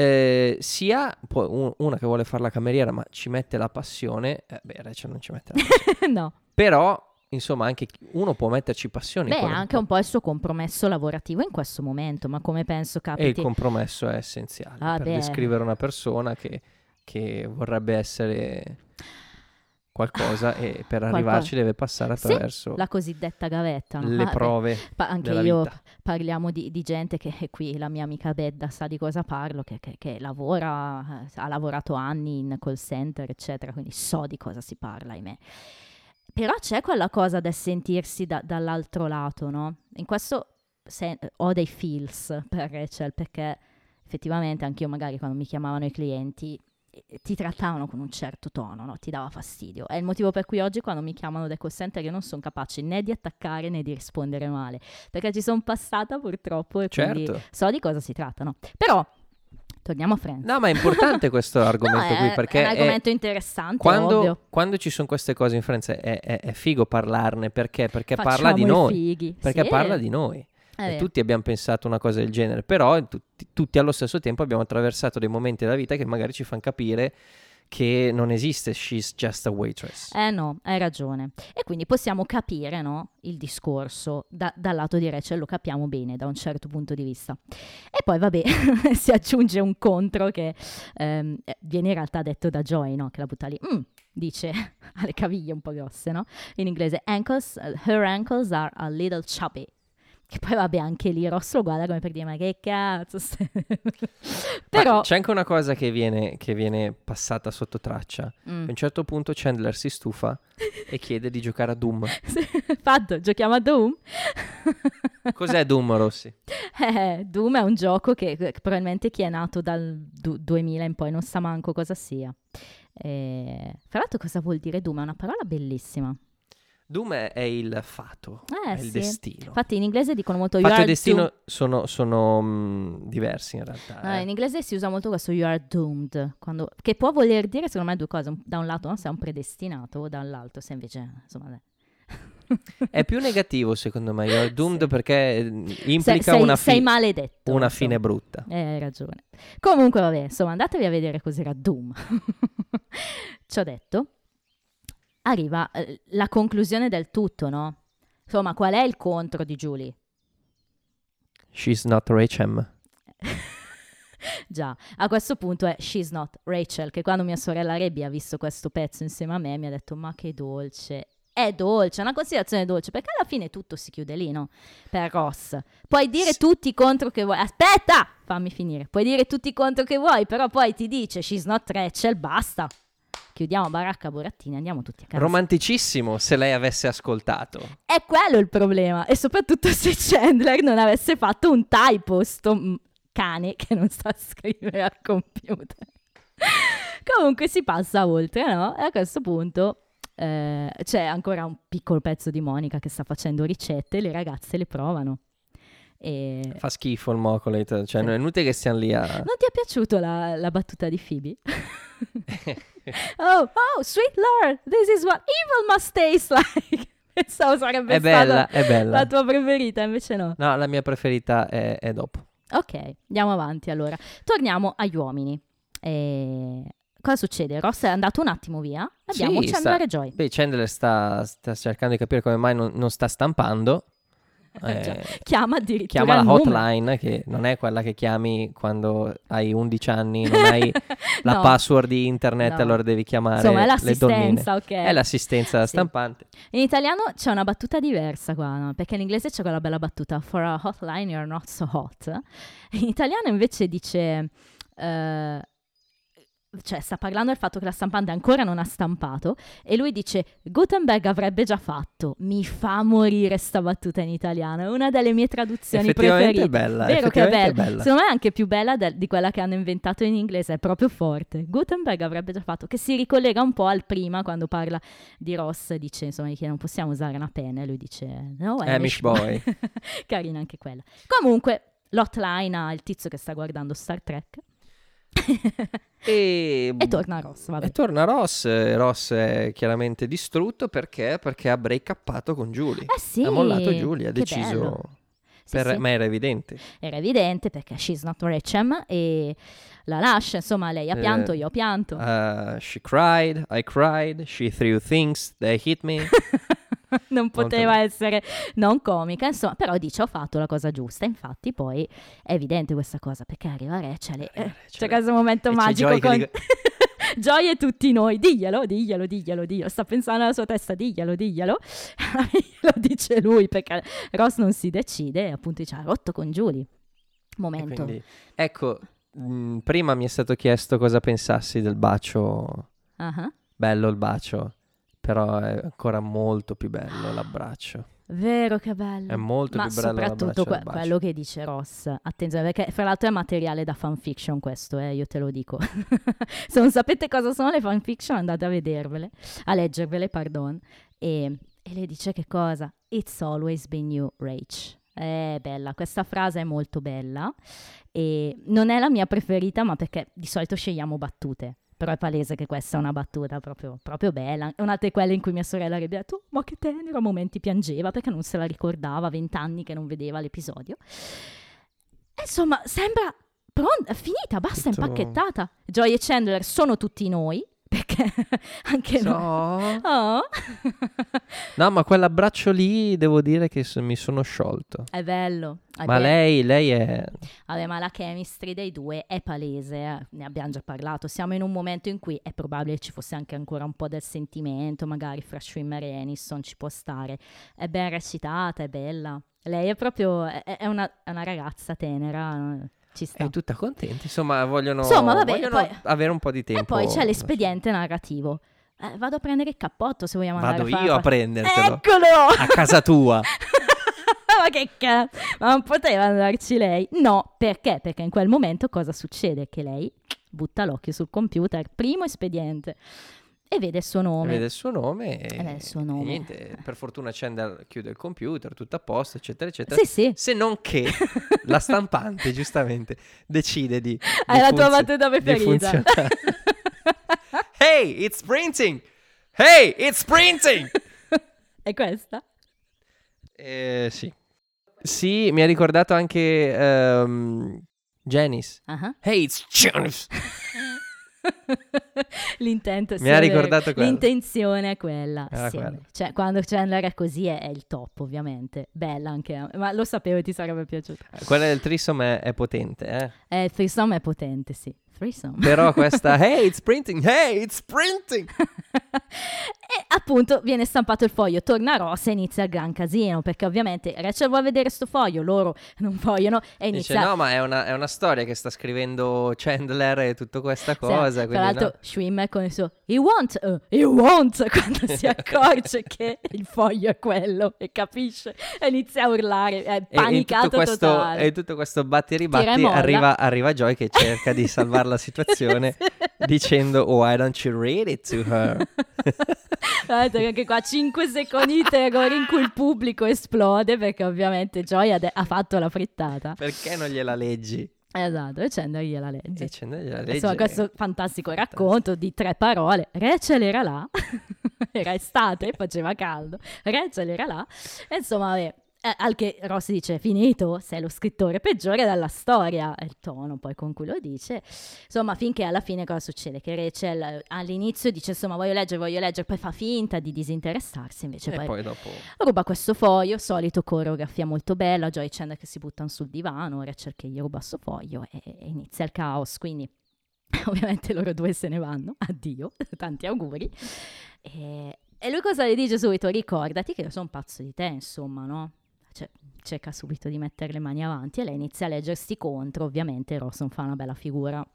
Eh, sia poi un- una che vuole fare la cameriera ma ci mette la passione, eh, beh Rachel non ci mette la passione. no. Però insomma anche uno può metterci passione. Beh, anche un po' il suo compromesso lavorativo in questo momento, ma come penso E il capiti... compromesso è essenziale Ah, per beh. descrivere una persona che, che vorrebbe essere qualcosa e per Qualcosa. arrivarci deve passare Sì, attraverso La cosiddetta gavetta. no? le Ah, beh, prove pa- anche io vita. parliamo di, di gente che e qui la mia amica Bedda sa di cosa parlo, che, che- che lavora, eh, ha lavorato anni in call center, eccetera, quindi so di cosa si parla, ahimè. Però c'è quella cosa del sentirsi da- dall'altro lato, no? In questo se- ho dei feels per Rachel, perché effettivamente anch'io magari quando mi chiamavano i clienti ti trattavano con un certo tono, no? ti dava fastidio. È il motivo per cui oggi quando mi chiamano dai call center io non sono capace né di attaccare né di rispondere male, perché ci sono passata purtroppo e quindi Certo. so di cosa si tratta, no? Però, torniamo a Friends. No, ma è importante questo argomento No, qui è, perché è un è- argomento interessante, ovvio. quando, quando ci sono queste cose in Friends è, è- è figo parlarne perché, perché parla Facciamo di i noi. fighi. Perché Sì, parla di noi. E vero. tutti abbiamo pensato una cosa del genere, però tutti, tutti allo stesso tempo abbiamo attraversato dei momenti della vita che magari ci fanno capire che non esiste she's just a waitress. Eh no, hai ragione. E quindi possiamo capire no, il discorso da- dal lato di Rachel, lo capiamo bene da un certo punto di vista. E poi vabbè, si aggiunge un contro che ehm, eh, viene in realtà detto da Joy, no, che la butta lì. "Mm", dice, ha le caviglie un po' grosse, no? In inglese, ankles, her ankles are a little chubby. Che poi vabbè, anche lì Ross lo guarda come per dire, ma che cazzo stai-" Ma Però... c'è anche una cosa che viene, che viene passata sotto traccia. Mm. A un certo punto Chandler si stufa e chiede di giocare a Doom. Fatto, giochiamo a Doom? Cos'è Doom, Rossi? Eh, Doom è un gioco che, che probabilmente chi è nato dal du- 2000 in poi non sa manco cosa sia. Eh, fra l'altro cosa vuol dire Doom? È una parola bellissima. Doom è, il fato, Eh, è il sì. destino. Infatti in inglese dicono molto you Fatto e are destino doomed. sono, sono, mh, diversi in realtà. Ah, eh. in inglese si usa molto questo you are doomed, quando- che può voler dire secondo me due cose. Da un lato no, sei un predestinato, o dall'altro se invece insomma... dai. È più negativo secondo me, you're doomed Sì. perché eh, implica sei, una, fi- sei maledetto. una fine brutta. Eh, hai ragione. Comunque, vabbè, insomma, andatevi a vedere cos'era Doom. Ci ho detto. Arriva eh, la conclusione del tutto, no? Insomma, qual è il contro di Julie? She's not Rachel. Già, a questo punto è She's Not Rachel, che quando mia sorella Rebby ha visto questo pezzo insieme a me mi ha detto ma che dolce. È dolce, è una considerazione dolce, perché alla fine tutto si chiude lì, no? Per Ross. Puoi dire Sì. tutti i contro che vuoi. Aspetta! Fammi finire. Puoi dire tutti i contro che vuoi, però poi ti dice She's Not Rachel, basta. Chiudiamo baracca burattini, andiamo tutti a casa. Romanticissimo se lei avesse ascoltato. È quello il problema. E soprattutto se Chandler non avesse fatto un typo, sto cane che non sa scrivere al computer. Comunque si passa oltre, no? E a questo punto eh, c'è ancora un piccolo pezzo di Monica che sta facendo ricette e le ragazze le provano. E... Fa schifo il mocolate, cioè non è inutile che stiamo lì a... Non ti è piaciuta la, la battuta di Phoebe? oh, oh, sweet Lord, this is what evil must taste like. Pensavo sarebbe è bella, stata è bella. la tua preferita, invece no. No, la mia preferita è, è dopo. Ok, andiamo avanti allora. Torniamo agli uomini. E... Cosa succede? Ross è andato un attimo via. Abbiamo Sì, Chandler sta- e Joy. Beh, Chandler sta, sta cercando di capire come mai non, non sta stampando. Eh. Eh, Chiama addirittura chiama la hotline, che non è quella che chiami quando hai 11 anni, non hai la No. password di internet, No. allora devi chiamare Insomma, è l'assistenza, ok. È l'assistenza Sì. stampante. In italiano c'è una battuta diversa qua, no? perché in inglese c'è quella bella battuta For a hotline you're not so hot. In italiano invece dice eh, cioè sta parlando del fatto che la stampante ancora non ha stampato e lui dice Gutenberg avrebbe già fatto. Mi fa morire sta battuta in italiano, è una delle mie traduzioni preferite. è bella, Vero che è bella. bella. Secondo me è anche più bella del- di quella che hanno inventato in inglese, è proprio forte. Gutenberg avrebbe già fatto, che si ricollega un po' al prima quando parla di Ross, dice insomma che non possiamo usare una penna e lui dice no, è Amish boy. Carina anche quella. Comunque, l'hotline ha il tizio che sta guardando Star Trek E, e torna Ross, vabbè. E torna Ross. eh, Ross è chiaramente distrutto perché? Perché ha breakuppato con Julie. Eh sì, ha mollato Julie, ha deciso. Sì, per- sì. Ma era evidente. Era evidente perché she's not Rechem e la lascia, insomma, lei ha Eh, pianto, io ho pianto. Uh, she cried, I cried, she threw things, they hit me. non poteva molto- essere non comica, insomma, però dice ho fatto la cosa giusta, infatti poi è evidente questa cosa perché arriva Rachel e eh, c'è questo momento e magico Joy con Joy e tutti noi, diglielo, diglielo, diglielo, diglielo, sta pensando alla sua testa, diglielo, diglielo, lo dice lui perché Ross non si decide e appunto dice ha rotto con Julie. Momento. quindi, ecco, mh, prima mi è stato chiesto cosa pensassi del bacio. Ah ah. Bello il bacio, però è ancora molto più bello l'abbraccio. Vero che bello. È molto Ma più bello soprattutto que- quello che dice Ross, attenzione perché fra l'altro è materiale da fanfiction questo, eh, io te lo dico. Se non sapete cosa sono le fanfiction andate a vedervele, a leggervele, pardon. E, e le dice che cosa? It's always been you, Rach. È bella, questa frase è molto bella e non è la mia preferita ma perché di solito scegliamo battute. Però è palese che questa è una battuta proprio, proprio bella. È una di quelle in cui mia sorella avrebbe detto: "Oh, Ma che tenero! A momenti piangeva perché non se la ricordava, vent'anni che non vedeva l'episodio. E insomma, sembra pronta, finita, basta, Tutto- impacchettata. Joy e Chandler sono tutti noi, perché anche noi. No. Oh. No, ma quell'abbraccio lì devo dire che mi sono sciolto. è bello. è Ma bello. lei, lei è... Vabbè, ma la chemistry dei due è palese, eh, ne abbiamo già parlato. Siamo in un momento in cui è probabile ci fosse anche ancora un po' del sentimento, magari fra Schwimmer e Aniston ci può stare. È ben recitata, è bella. Lei è proprio, è, è una, è una ragazza tenera, eh, ci sta. È tutta contenta. Insomma, vogliono, Insomma, vabbè, vogliono poi- avere un po' di tempo. E poi c'è l'espediente narrativo. Eh, vado a prendere il cappotto se vogliamo Vado andare a io a fare... prendertelo. Eccolo! A casa tua. ma che cazzo? Ma non poteva andarci lei? No, perché? Perché in quel momento cosa succede? Che lei butta l'occhio sul computer, primo espediente, e vede il suo nome. Vede il suo nome e, vede il suo e nome. niente, per fortuna accende, chiude il computer, tutto a posto, eccetera, eccetera. Sì, sì, Se non che la stampante, giustamente, decide di... hai di la tua funzio- battuta preferita. hey, it's printing! Hey, it's printing! È questa? Eh, sì. Sì, mi ha ricordato anche ehm, Janice. Ah. Hey, it's Janice! L'intento Mi sì, ha è ricordato quello. L'intenzione è quella. Cioè, quando Chandler è così è, è il top, ovviamente. Bella anche, ma lo sapevo ti sarebbe piaciuto. Quella del Trissom è, è potente, eh? Eh, il threesome è potente, sì. Threesome. Però questa, hey, it's printing! Hey, it's printing! E appunto viene stampato il foglio, torna Ross e inizia il gran casino, perché ovviamente Rachel vuole vedere sto foglio, loro non vogliono e Dice, inizia... no, ma è una, è una storia che sta scrivendo Chandler e tutta questa Sì, cosa. tra quindi l'altro no. Schwimmer con il suo You want, uh, you want quando si accorge che il foglio è quello e capisce e inizia a urlare, è E panicato tutto questo, totale. e tutto questo batti e e ribatti arriva, arriva Joy che cerca di salvare la situazione dicendo why don't you read it to her? Anche qua 5 secondi di terrore in cui il pubblico esplode perché ovviamente Joy ha, de- ha fatto la frittata. Perché non gliela leggi? Esatto, e Chandler gliela legge. E Chandler gliela legge. Insomma, questo fantastico racconto di tre parole. Rachel era là, era estate, faceva caldo. Rachel era là. E insomma, vabbè, eh, al che Ross dice: Finito, sei lo scrittore peggiore della storia. Il tono poi con cui lo dice. Insomma, finché alla fine cosa succede? Che Rachel eh, all'inizio dice: Insomma, voglio leggere, voglio leggere, poi fa finta di disinteressarsi. Invece E poi, poi dopo... ruba questo foglio, solito coreografia molto bella. Joy Chandler che si buttano sul divano, Rachel che gli ruba questo foglio e, e inizia il caos. Quindi. Ovviamente loro due se ne vanno, addio, tanti auguri. E, e lui cosa gli dice subito? Ricordati che io sono pazzo di te, insomma, no? Cioè, cerca subito di mettere le mani avanti e lei inizia a leggersi contro, ovviamente Ross fa una bella figura.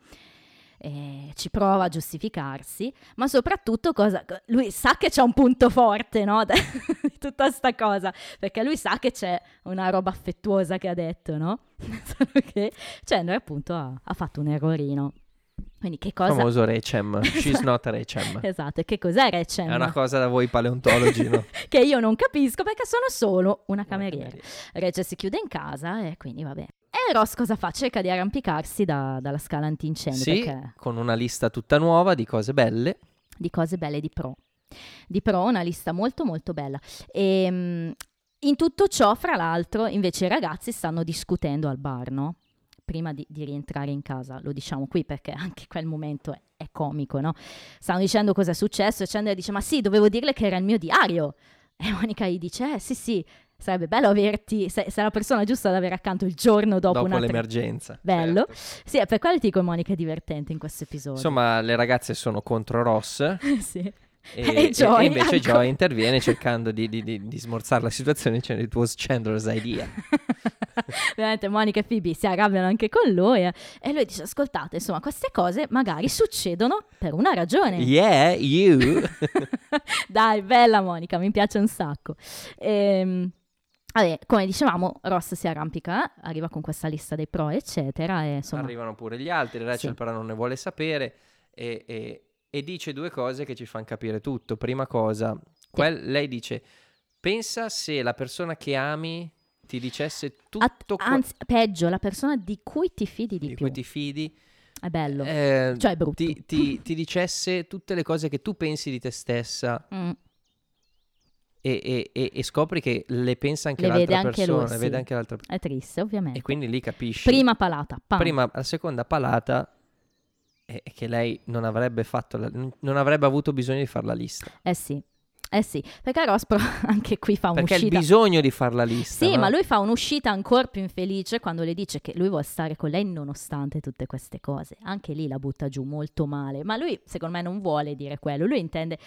eh, ci prova a giustificarsi, ma soprattutto cosa, lui sa che c'è un punto forte no? di tutta sta cosa, perché lui sa che c'è una roba affettuosa che ha detto, no? Solo che Chandler appunto ha, ha fatto un errorino. Quindi che cosa... Famoso Recem, she's not Recem. esatto, e che cos'è Recem? È una cosa da voi paleontologi, no? che io non capisco perché sono solo una cameriera. cameriera. Regge si chiude in casa e quindi vabbè. E Ross cosa fa? Cerca di arrampicarsi da- dalla scala antincendio Sì, perché con una lista tutta nuova di cose belle. di cose belle di pro. Di pro, una lista molto molto bella. E mm, in tutto ciò, fra l'altro, invece i ragazzi stanno discutendo al bar, no? Prima di, di rientrare in casa, lo diciamo qui perché anche quel momento è, è comico, no? Stanno dicendo cosa è successo e Chandler dice, ma sì, dovevo dirle che era il mio diario. E Monica gli dice, eh sì sì, sarebbe bello averti, sei, sei la persona giusta da avere accanto il giorno dopo, Dopo, l'emergenza. Bello. certo. Sì, per quello ti dico Monica è divertente in questo episodio. Insomma, le ragazze sono contro Ross sì. e, E Joy, e invece ancora. Joy interviene cercando di, di- di- di smorzare la situazione dicendo it was Chandler's idea. Veramente Monica e Phoebe si arrabbiano anche con lui eh. e lui dice ascoltate insomma queste cose magari succedono per una ragione. Yeah, you. Dai, bella Monica, mi piace un sacco. Ehm, vabbè, come dicevamo, Ross si arrampica, arriva con questa lista dei pro, eccetera, e insomma... Arrivano pure gli altri, Rachel Sì. però non ne vuole sapere e, e- e dice due cose che ci fanno capire tutto. Prima cosa, quel- lei dice, pensa se la persona che ami ti dicesse tutto At- qua- anzi, peggio, la persona di cui ti fidi di, di più. cui ti fidi, È bello. eh, Cioè, è brutto. ti, ti- ti dicesse tutte le cose che tu pensi di te stessa Mm, e, e- e- scopri che le pensa anche Le l'altra anche persona, lui, le sì. vede anche l'altra è triste, ovviamente. e quindi lì capisci. Prima palata, pam. Prima, la seconda palata è che lei non avrebbe fatto, la- non avrebbe avuto bisogno di fare la lista. Eh sì, eh sì, perché Ross però anche qui fa Perché ha il un'uscita... bisogno di fare la lista. Sì, no? ma lui fa un'uscita ancora più infelice quando le dice che lui vuole stare con lei nonostante tutte queste cose. Anche lì la butta giù molto male. Ma lui, secondo me, non vuole dire quello. Lui intende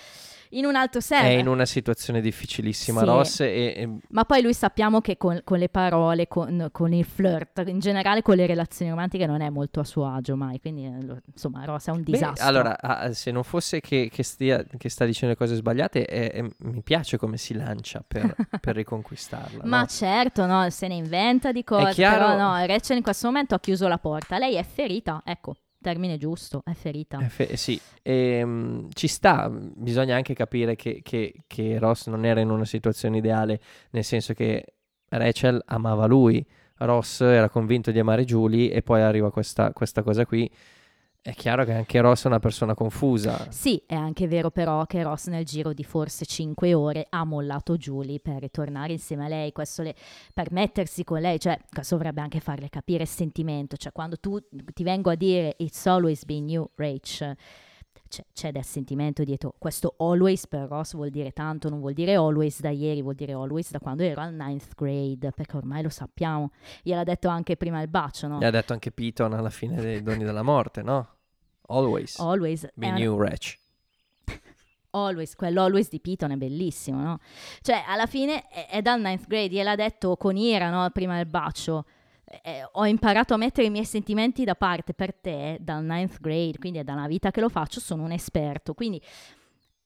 in un altro È senso. in una situazione difficilissima, Sì. Ross, e, e- Ma poi lui sappiamo che con, con le parole, con, con il flirt, in generale con le relazioni romantiche non è molto a suo agio mai. Quindi, eh, insomma, Ross è un Beh, disastro. allora, ah, se non fosse che, che stia, che sta dicendo le cose sbagliate, eh, eh, mi piace come si lancia per, per riconquistarla. Ma no? certo, no, se ne inventa di cose, chiaro- però no, Rachel in questo momento ha chiuso la porta, lei è ferita, ecco, termine giusto, è ferita. Eh, fe- sì, Ehm, ci sta, bisogna anche capire che, che- che Ross non era in una situazione ideale, nel senso che Rachel amava lui, Ross era convinto di amare Julie e poi arriva questa, questa cosa qui. È chiaro che anche Ross è una persona confusa. Sì, è anche vero però che Ross nel giro di forse 5 ore ha mollato Julie per ritornare insieme a lei, questo le, per mettersi con lei, cioè questo dovrebbe anche farle capire il sentimento, cioè quando tu ti vengo a dire it's always been you, Rach, c'è, c'è del sentimento dietro, questo always per Ross vuol dire tanto, non vuol dire always da ieri, vuol dire always da quando ero al ninth grade, perché ormai lo sappiamo, gliel'ha detto anche prima il bacio, no? Gli ha detto anche Piton alla fine dei doni della morte, no? Always. Always. Be new Rach. Always, quello always di Piton è bellissimo, no? Cioè, alla fine è, è dal ninth grade, gliel'ha detto con ira, no? Prima del bacio. Eh, ho imparato a mettere i miei sentimenti da parte per te dal ninth grade, quindi è da una vita che lo faccio, sono un esperto, quindi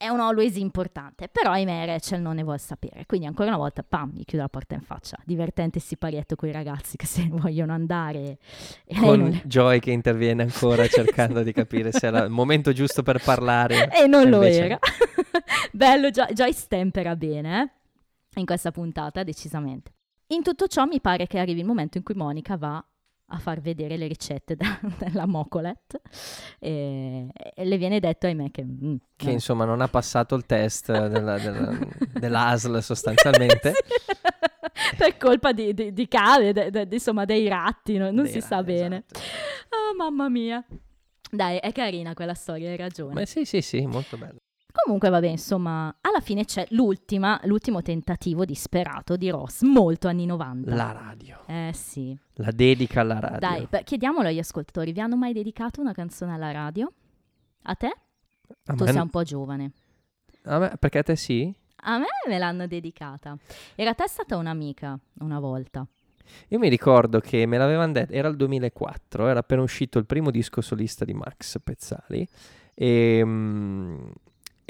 è un always importante. Però ahimè Rachel non ne vuole sapere, quindi ancora una volta, pam, gli chiude la porta in faccia. Divertente siparietto con i ragazzi che se ne vogliono andare. E lei non Con Joy che interviene ancora cercando di capire se era il momento giusto per parlare. E non lo invece- era. Bello, Joy, Joy stempera bene eh, in questa puntata, decisamente. In tutto ciò mi pare che arrivi il momento in cui Monica va a far vedere le ricette da- della Mocolet e, e le viene detto, ahimè, che... mm, Che no. insomma non ha passato il test della- della- dell'ASL sostanzialmente. Sì. per colpa di, di, di cave, de- de- insomma, dei ratti, no? non Dei si sa ratti, bene. esatto. Oh, mamma mia. Dai, è carina quella storia, hai ragione. Ma sì, sì, sì, molto bello. Comunque, vabbè, insomma, alla fine c'è l'ultima, l'ultimo tentativo disperato di Ross, molto anni 90. La radio. Eh sì. La dedica alla radio. Dai, beh, chiediamolo agli ascoltatori, vi hanno mai dedicato una canzone alla radio? A te? A Tu me- sei un po' giovane. a me- perché a te sì? A me me l'hanno dedicata. Era te stata un'amica una volta. Io mi ricordo che me l'avevano detto, era il 2004, era appena uscito il primo disco solista di Max Pezzali e, mm,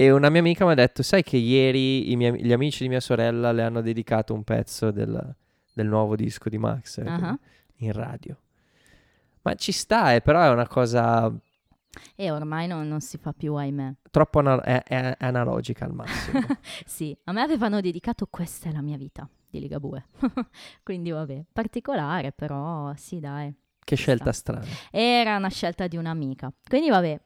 e una mia amica mi ha detto, sai che ieri miei- gli amici di mia sorella le hanno dedicato un pezzo del, del nuovo disco di Max Ah. in radio. Ma ci sta, eh, però è una cosa E ormai non, non si fa più, ahimè. troppo ana- è- è analogica al massimo. Sì, a me avevano dedicato Questa è la mia vita di Ligabue. Quindi vabbè, particolare, però sì, dai. che scelta strana. Era una scelta di un'amica. Quindi vabbè.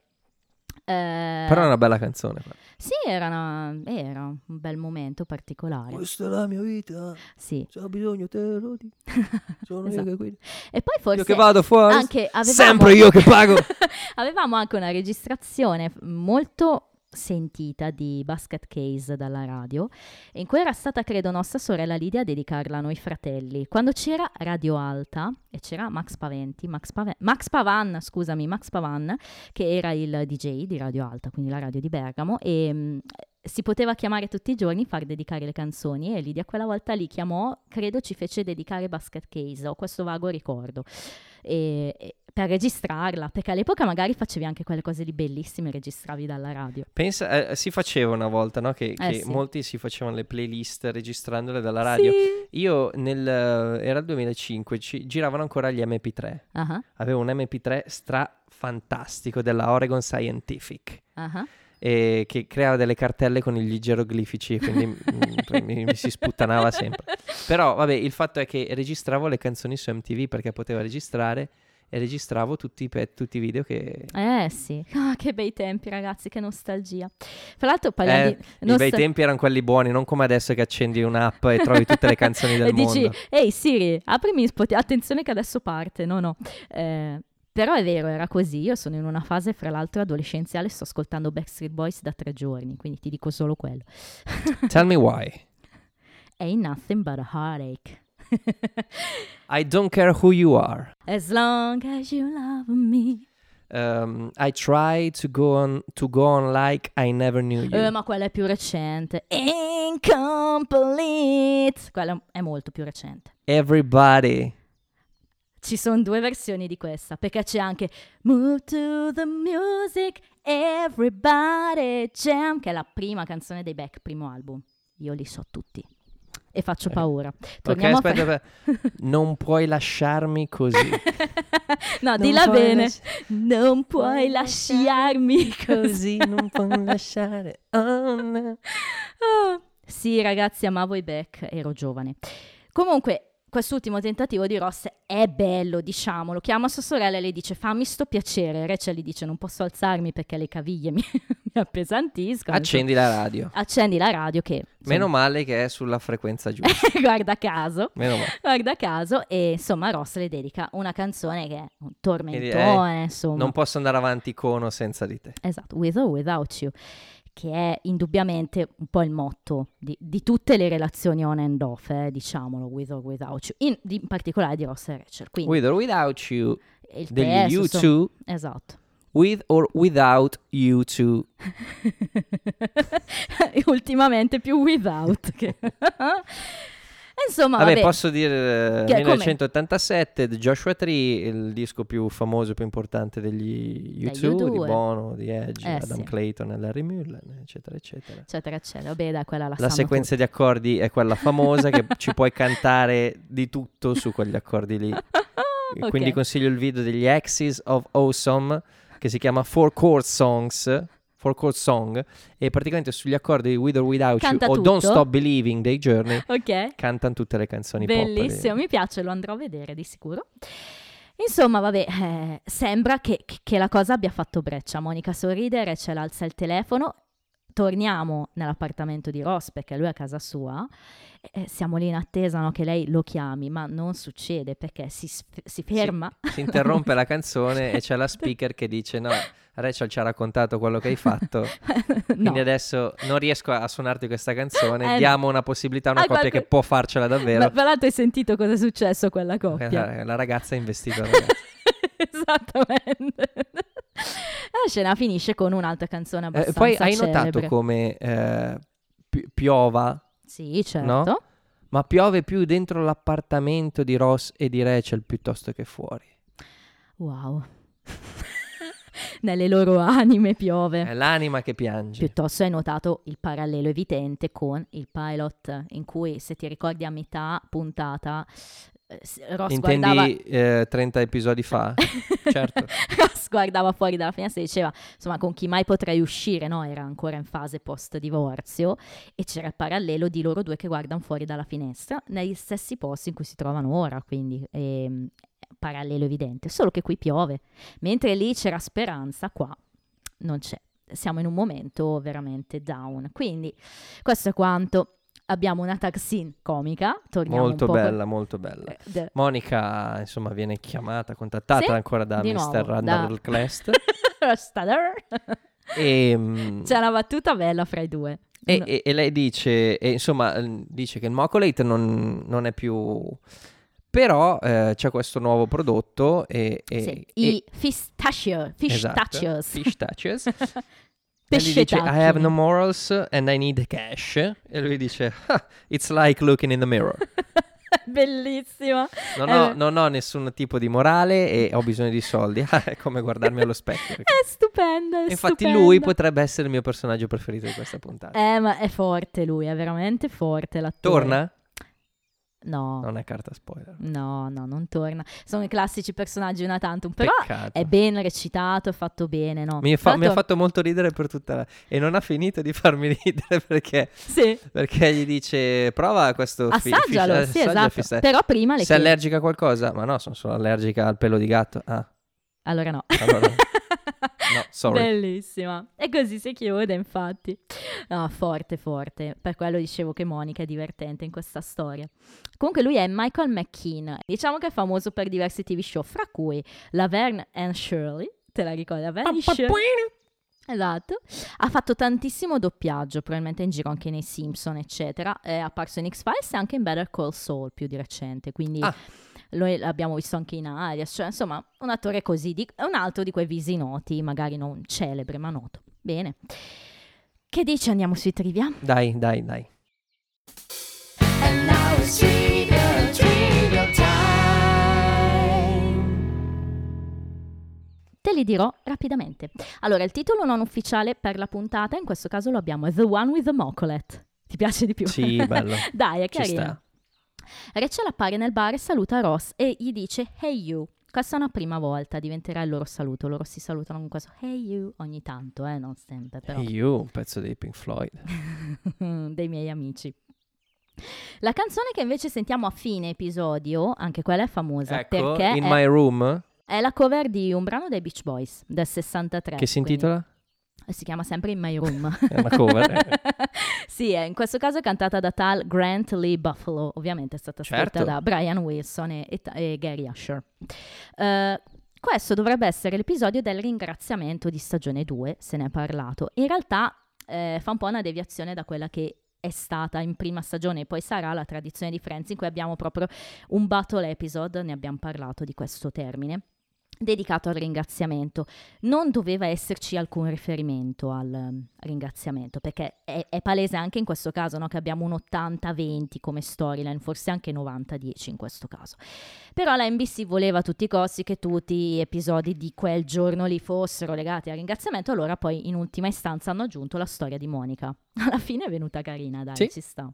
Eh, Però è una bella canzone. Sì, era, una- era un bel momento particolare. Questa è la mia vita, Sì. se ho bisogno te lo dico. Sono Esatto. io che guido. E poi forse Io che vado fuori. anche avevamo, Sempre io che pago. avevamo anche una registrazione molto sentita di Basket Case dalla radio, in cui era stata, credo, nostra sorella Lidia a dedicarla a noi fratelli. Quando c'era Radio Alta e c'era Max Paventi, Max, Pave- Max Pavan, scusami, Max Pavan, che era il DJ di Radio Alta, quindi la radio di Bergamo, e mh, si poteva chiamare tutti i giorni, far dedicare le canzoni e Lidia quella volta lì chiamò, credo ci fece dedicare Basket Case, ho questo vago ricordo, e- per registrarla, perché all'epoca magari facevi anche quelle cose lì bellissime, registravi dalla radio. Pensa, eh, si faceva una volta, no? Che, che Eh, sì. molti si facevano le playlist registrandole dalla radio. Sì. Io nel, eh, era il 2005, ci giravano ancora gli MP3. Ah, Avevo un MP3 stra fantastico della Oregon Scientific. e che creava delle cartelle con gli geroglifici e quindi mm, mi, mi si sputtanava sempre. Però vabbè, il fatto è che registravo le canzoni su MTV perché potevo registrare e registravo tutti i, pe- tutti i video che... Eh sì, ah, che bei tempi ragazzi, che nostalgia. Fra l'altro parliamo Eh, di... I bei tempi erano quelli buoni, non come adesso che accendi un'app e trovi tutte le canzoni del e dici, mondo. ehi Siri, aprimi Spotify, attenzione che adesso parte, no no. Eh, però è vero, era così, io sono in una fase fra l'altro adolescenziale, sto ascoltando Backstreet Boys da tre giorni, quindi ti dico solo quello. Tell me why. Ain't nothing but a heartache. I don't care who you are. As long as you love me. Um, I try to go on to go on like I never knew you. Eh, ma quella è più recente. Incomplete. Quella è molto più recente. Everybody. Ci sono due versioni di questa, perché c'è anche Move to the Music, Everybody Jam, che è la prima canzone dei Beck, primo album. Io li so tutti e faccio Eh. paura. Ok, Torniamo a aspetta, aspetta. Non puoi lasciarmi così. no, dilla bene. lasci- Non puoi lasciarmi così. non puoi lasciare. Oh, no. Ah, sì, ragazzi, amavo i Beck, ero giovane. Comunque, quest'ultimo tentativo di Ross è bello, diciamolo. Chiama sua sorella e le dice fammi sto piacere. Rachel gli dice non posso alzarmi perché le caviglie mi, mi appesantiscono. Accendi la radio. Accendi la radio che... insomma, Meno male che è sulla frequenza giusta. guarda caso. Meno male. Guarda caso e insomma Ross le dedica una canzone che è un tormentone, insomma. Non posso andare avanti con o senza di te. Esatto, with or without you, che è indubbiamente un po' il motto di, di tutte le relazioni on and off, eh, diciamolo, with or without you, in, in particolare di Ross e Rachel. Quindi With or without you, il degli testo, you insomma, two. Esatto. With or without you two. Ultimamente più without. che- Insomma, Vabbè, vabbè, posso dire eh, Che- come? 1987, The Joshua Tree, il disco più famoso, più importante degli Degli U2, di U2. Bono, di Edge, Eh, Adam sì. Clayton e Larry Mullen, eccetera, eccetera. eccetera, eccetera. Vabbè, dai, quella la, La sequenza di accordi è quella famosa che ci puoi cantare di tutto su quegli accordi lì. tutti. Quindi consiglio il video degli Axis of Awesome che si chiama Four Chord Songs. Four Chord Song e praticamente sugli accordi di With or Without Canta You o Don't tutto. Stop Believing dei Journey Ok. cantano tutte le canzoni pop. Bellissimo, mi piace, lo andrò a vedere di sicuro. Insomma, vabbè, eh, sembra che, che- che la cosa abbia fatto breccia. Monica sorride, Rachel alza il telefono. Torniamo nell'appartamento di Ross perché lui è a casa sua. E siamo lì in attesa no, che lei lo chiami, ma non succede perché si, si ferma. Si interrompe la canzone e c'è la speaker che dice no, Rachel ci ha raccontato quello che hai fatto, no. quindi adesso non riesco a suonarti questa canzone, Eh, diamo una possibilità a una Ah, coppia qualche- che può farcela Ma davvero. tra l'altro hai sentito cosa è successo a quella coppia? La, la ragazza ha investito la ragazza. Esattamente. La scena finisce con un'altra canzone Eh, abbastanza poi hai notato celebre. come eh, pi- piova, Sì, certo. No? ma piove più dentro l'appartamento di Ross e di Rachel piuttosto che fuori. Wow. Nelle loro anime piove. È l'anima che piange. Piuttosto hai notato il parallelo evidente con il pilot, in cui, se ti ricordi a metà puntata, eh, Ross guardava... Intendi eh, 30 episodi fa? certo. Ross guardava fuori dalla finestra e diceva, insomma, con chi mai potrei uscire, no? Era ancora in fase post-divorzio e c'era il parallelo di loro due che guardano fuori dalla finestra negli stessi posti in cui si trovano ora, quindi ehm, parallelo evidente, solo che qui piove. Mentre lì c'era speranza, qua non c'è. Siamo in un momento veramente down. Quindi questo è quanto. Abbiamo una tag scene comica, torniamo Molto bella, molto bella. eh, Monica, insomma, viene chiamata, contattata Sì, ancora da Mr. nuovo, Randall da-. Stadler. e, C'è una battuta bella fra i due. e, No. e- e lei dice, e, insomma, mm, dice che il Mocolate non, non è più... Però eh, c'è questo nuovo prodotto e... e- Sì, e- I fistachio, esatto, fistachios. E gli dice, I Pescetacchi. have no morals and I need cash. E lui dice, "Ah, it's like looking in the mirror. Bellissima. Non Eh. ho, non ho nessun tipo di morale e ho bisogno di soldi. Ah, è come guardarmi allo specchio. È stupenda, è Infatti stupenda. lui potrebbe essere il mio personaggio preferito di questa puntata. Eh, ma è forte lui, è veramente forte l'attore. Torna? No, Non è carta spoiler. no, no, non torna. Sono i classici personaggi una tantum, però Peccato. è ben recitato, è fatto bene, no? Mi, fa- mi ha fatto molto ridere per tutta la... E non ha finito di farmi ridere perché, Sì, perché gli dice prova questo... fi- assaggialo, fish- sì, esatto. fish- Però prima le Sei chiedi. allergica a qualcosa? Ma no, sono solo allergica al pelo di gatto. Ah, Allora no. allora... no, sorry. Bellissima. E così si chiude, infatti. No, forte, forte. Per quello dicevo che Monica è divertente in questa storia. Comunque lui è Michael McKean. Diciamo che è famoso per diversi TV show, fra cui Laverne and Shirley. Te la ricordi? Laverne and Shirley? Esatto, ha fatto tantissimo doppiaggio, probabilmente in giro anche nei Simpson, eccetera. È apparso in X-Files e anche in Better Call Saul più di recente, quindi Ah. Noi l'abbiamo visto anche in Arias, cioè insomma un attore così, di- è un altro di quei visi noti, magari non celebre ma noto. Bene, che dici andiamo sui trivia? Dai, dai, dai. And now it's trivial, trivial time. Te li dirò rapidamente. Allora, il titolo non ufficiale per la puntata, in questo caso lo abbiamo, è The One with the Mocolet. Ti piace di più? Sì, bello. Dai, è Ci carino. Rachel appare nel bar e saluta Ross e gli dice Hey you. Questa è una prima volta, diventerà il loro saluto. Loro si salutano con questo Hey you ogni tanto, eh, non sempre, però. Hey you, un pezzo dei Pink Floyd. dei miei amici. La canzone che invece sentiamo a fine episodio, anche quella è famosa Ecco, perché In è, My Room, è la cover di un brano dei Beach Boys del 63. che si intitola? Si chiama sempre In My Room. È una cover. eh. sì, eh, in questo caso è cantata da tal Grant Lee Buffalo, ovviamente è stata scritta Certo. da Brian Wilson e, e- e Gary Usher. Eh, questo dovrebbe essere l'episodio del ringraziamento di stagione 2, se ne è parlato. In realtà eh, fa un po' una deviazione da quella che è stata in prima stagione e poi sarà la tradizione di Friends in cui abbiamo proprio un battle episode, ne abbiamo parlato di questo termine dedicato al ringraziamento. Non doveva esserci alcun riferimento al um, ringraziamento, perché è, è palese anche in questo caso no, che abbiamo un 80-20 come storyline, forse anche 90-10 in questo caso. Però la NBC voleva a tutti i costi che tutti gli episodi di quel giorno lì fossero legati al ringraziamento, allora poi in ultima istanza hanno aggiunto la storia di Monica. Alla fine è venuta carina, dai, Sì. ci sta.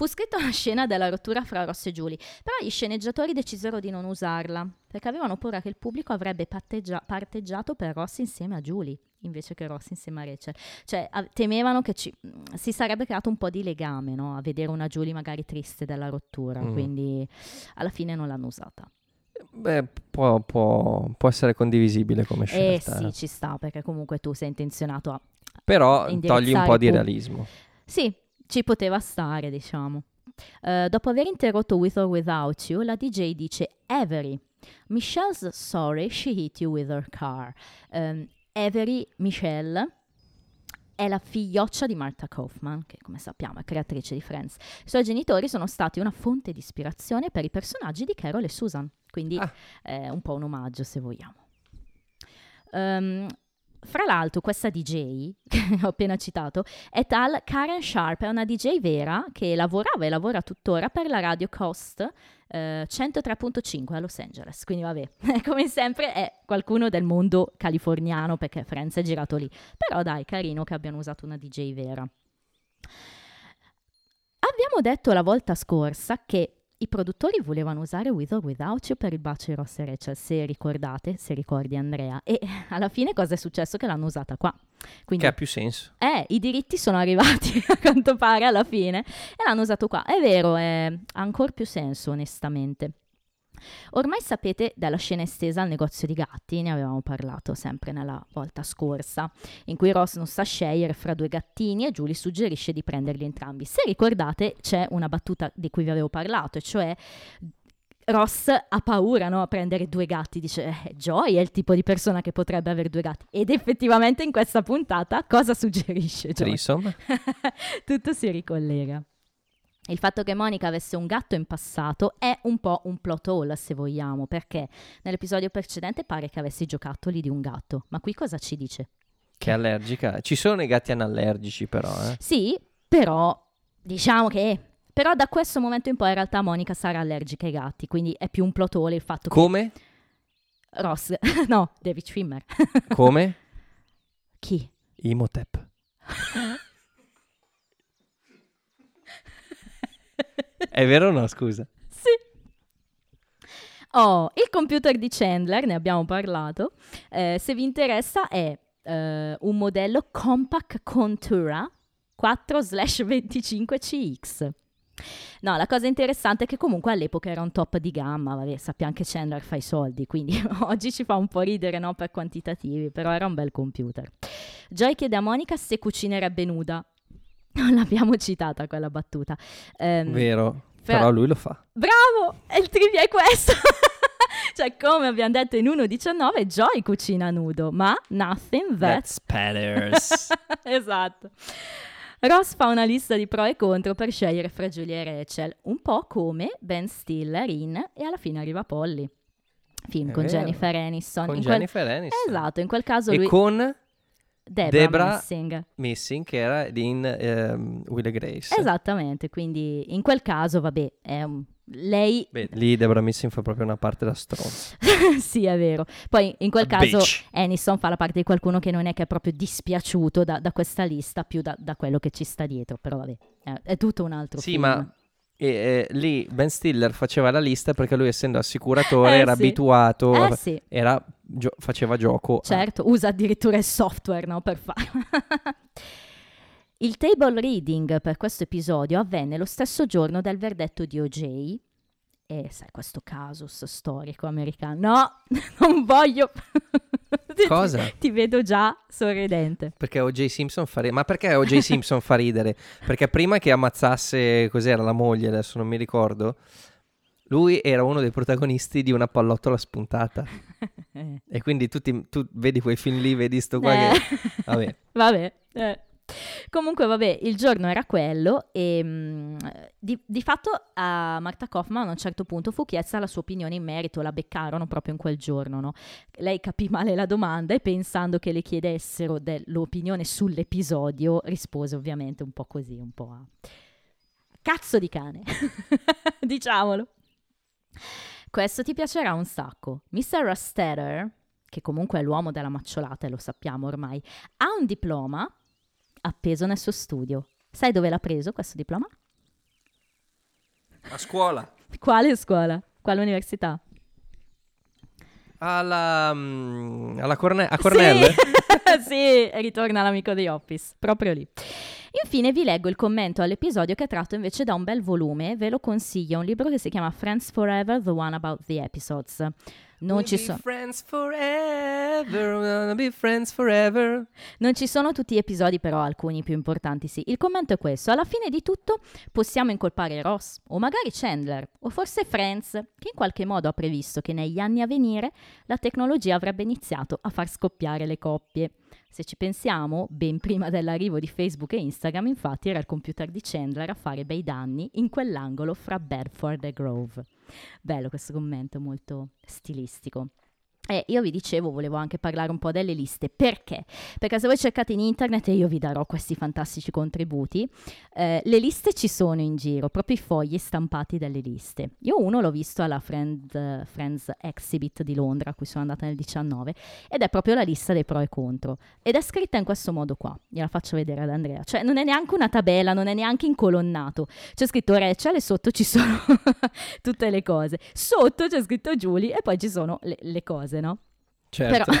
Fu scritta una scena della rottura fra Ross e Julie, però gli sceneggiatori decisero di non usarla, perché avevano paura che il pubblico avrebbe patteggia- parteggiato per Ross insieme a Julie, invece che Ross insieme a Rachel. Cioè, a- temevano che ci- si sarebbe creato un po' di legame, no? A vedere una Julie magari triste della rottura, Mm. quindi alla fine non l'hanno usata. Beh, può, può- può essere condivisibile come Eh scelta. sì, eh. ci sta, perché comunque tu sei intenzionato a... Però togli un po' di realismo. Sì, ci poteva stare, diciamo. Eh, dopo aver interrotto With or Without You, la DJ dice Avery. Michelle's sorry she hit you with her car. Ehm, Avery, Michelle, è la figlioccia di Martha Kaufman, che come sappiamo è creatrice di Friends. I suoi genitori sono stati una fonte di ispirazione per i personaggi di Carol e Susan, quindi Ah. è un po' un omaggio se vogliamo. Ehm, fra l'altro, questa DJ che ho appena citato è tal Karen Sharp, è una DJ vera che lavorava e lavora tuttora per la radio Coast eh, 103.5 a Los Angeles. Quindi, vabbè, come sempre è qualcuno del mondo californiano perché Friends è girato lì. Però, dai, carino che abbiano usato una DJ vera. Abbiamo detto la volta scorsa che i produttori volevano usare With or Without You per il bacio di Ross e Rachel, se ricordate, se ricordi Andrea. E alla fine cosa è successo? Che l'hanno usata qua. Quindi, Che ha più senso. eh, i diritti sono arrivati a quanto pare alla fine e l'hanno usato qua. È vero, è- ha ancora più senso onestamente. Ormai sapete della scena estesa al negozio di gatti, ne avevamo parlato sempre nella volta scorsa, in cui Ross non sa scegliere fra due gattini e Julie suggerisce di prenderli entrambi. Se ricordate c'è una battuta di cui vi avevo parlato, e cioè Ross ha paura no, a prendere due gatti, dice eh, Joy è il tipo di persona che potrebbe avere due gatti ed effettivamente in questa puntata cosa suggerisce Joy? Tutto si ricollega. Il fatto che Monica avesse un gatto in passato è un po' un plot hole, se vogliamo, perché nell'episodio precedente pare che avessi giocattoli di un gatto, ma qui cosa ci dice? Che è allergica. Ci sono i gatti anallergici, però, eh. Sì, però diciamo che però da questo momento in poi in realtà Monica sarà allergica ai gatti, quindi è più un plot hole il fatto Come? che Ross, no, David Schwimmer. Come? Chi? Imhotep. È vero o no, scusa? Sì. Oh, il computer di Chandler, ne abbiamo parlato. Eh, se vi interessa è eh, un modello Compaq Contura 4/25CX. No, la cosa interessante è che comunque all'epoca era un top di gamma, vabbè, sappiamo che Chandler fa i soldi, quindi oggi ci fa un po' ridere, no, per quantitativi, però era un bel computer. Joy chiede a Monica se cucinerebbe nuda. Non l'abbiamo citata quella battuta. Ehm, Vero. Però- Però lui lo fa. Bravo! E il trivia è questo! cioè, come abbiamo detto in 1.19, Joy cucina nudo, ma nothing that... That's spatters. esatto. Ross fa una lista di pro e contro per scegliere fra Julia e Rachel, un po' come Ben Stiller in E alla fine arriva Polly. Film È con vero. Jennifer Aniston. con In quel- Jennifer Aniston. Esatto, in quel caso E lui... con Debra, Debra- Messing. Missing, che era in ehm, Will e Grace. Esattamente, quindi in quel caso, vabbè, è un- lei Beh, lì Deborah Missing fa proprio una parte da stronza. sì, è vero. Poi in quel caso bitch. Aniston fa la parte di qualcuno che non è che è proprio dispiaciuto da, da questa lista, più da, da quello che ci sta dietro. Però vabbè, è, è tutto un altro Sì, film. ma e, eh, lì Ben Stiller faceva la lista perché lui essendo assicuratore Eh, era sì. abituato, Eh sì, era, gio- faceva gioco. a- certo, usa addirittura il software no, per farlo. il table reading per questo episodio avvenne lo stesso giorno del verdetto di OJ. E sai, questo casus storico americano. No, non voglio. Ti- Cosa? Ti vedo già sorridente. Perché O.J. Simpson fa ridere. Ma perché O.J. Simpson fa ridere? Perché prima che ammazzasse, cos'era la moglie, adesso non mi ricordo, lui era uno dei protagonisti di una pallottola spuntata. E quindi tu, ti- tu vedi quei film lì, vedi sto qua Eh. che... Vabbè, Vabbè. eh. Comunque, vabbè, il giorno era quello e mm, di, di fatto a Marta Kaufman a un certo punto fu chiesta la sua opinione in merito, la beccarono proprio in quel giorno, no? Lei capì male la domanda e pensando che le chiedessero dell'opinione sull'episodio, rispose ovviamente un po' così, un po' a... Cazzo di cane, diciamolo. Questo ti piacerà un sacco. Mr. Rustetter, che comunque è l'uomo della macciolata e lo sappiamo ormai, ha un diploma appeso nel suo studio. Sai dove l'ha preso questo diploma? a scuola. Quale scuola? Quale università? Alla, mm, alla Corne- a Cornell? Sì, sì, ritorna l'amico di Office, proprio lì. Infine vi leggo il commento all'episodio che è tratto invece da un bel volume, ve lo consiglio, un libro che si chiama Friends Forever, The One About the Episodes. Non ci, so- forever. non ci sono tutti gli episodi, però alcuni più importanti sì. Il commento è questo, alla fine di tutto possiamo incolpare Ross, o magari Chandler, o forse Friends, che in qualche modo ha previsto che negli anni a venire la tecnologia avrebbe iniziato a far scoppiare le coppie. Se ci pensiamo, ben prima dell'arrivo di Facebook e Instagram, infatti, era il computer di Chandler a fare bei danni in quell'angolo fra Bedford e Grove. Bello questo commento, molto stilistico. E io vi dicevo, volevo anche parlare un po' delle liste. Perché? Perché se voi cercate in internet, e io vi darò questi fantastici contributi, eh, le liste ci sono in giro, proprio i fogli stampati delle liste. Io uno l'ho visto alla Friend- eh, Friends Exhibit di Londra, a cui sono andata nel 19, ed è proprio la lista dei pro e contro. Ed è scritta in questo modo qua, gliela faccio vedere ad Andrea. Cioè non è neanche una tabella, non è neanche incolonnato. C'è scritto Rachel e sotto ci sono tutte le cose. Sotto c'è scritto Julie e poi ci sono le, le cose, no? Certo. Però,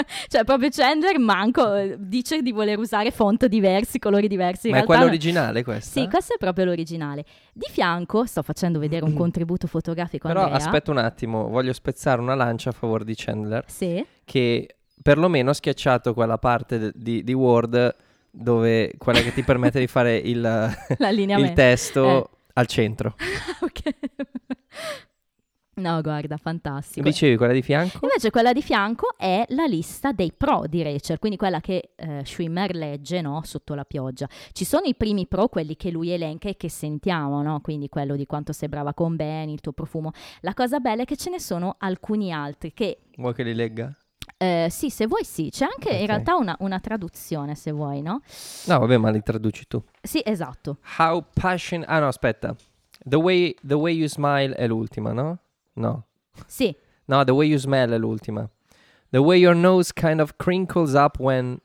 cioè proprio Chandler manco eh, dice di voler usare font diversi, colori diversi. In Ma è no. originale questa? Sì, questo è proprio l'originale. Di fianco, sto facendo vedere un contributo fotografico Però Andrea. aspetta un attimo, voglio spezzare una lancia a favore di Chandler Sì, che perlomeno ha schiacciato quella parte de- di, di Word dove quella che ti permette di fare il, il testo Eh. al centro. ok. No, guarda, fantastico. Dicevi quella di fianco? Invece quella di fianco è la lista dei pro di Rachel, quindi quella che eh, Schwimmer legge no, sotto la pioggia. Ci sono i primi pro, quelli che lui elenca e che sentiamo, no? quindi quello di quanto sei brava con Ben, il tuo profumo. La cosa bella è che ce ne sono alcuni altri che, Vuoi che li legga? eh, sì, se vuoi sì, c'è anche Ok. in realtà una, una traduzione se vuoi, no? No, vabbè, ma li traduci tu. Sì, esatto. How passion... Ah no, aspetta. The way, the way you smile è l'ultima, no? No. Sì, No, the way you smell è l'ultima. The way your nose kind of crinkles up when...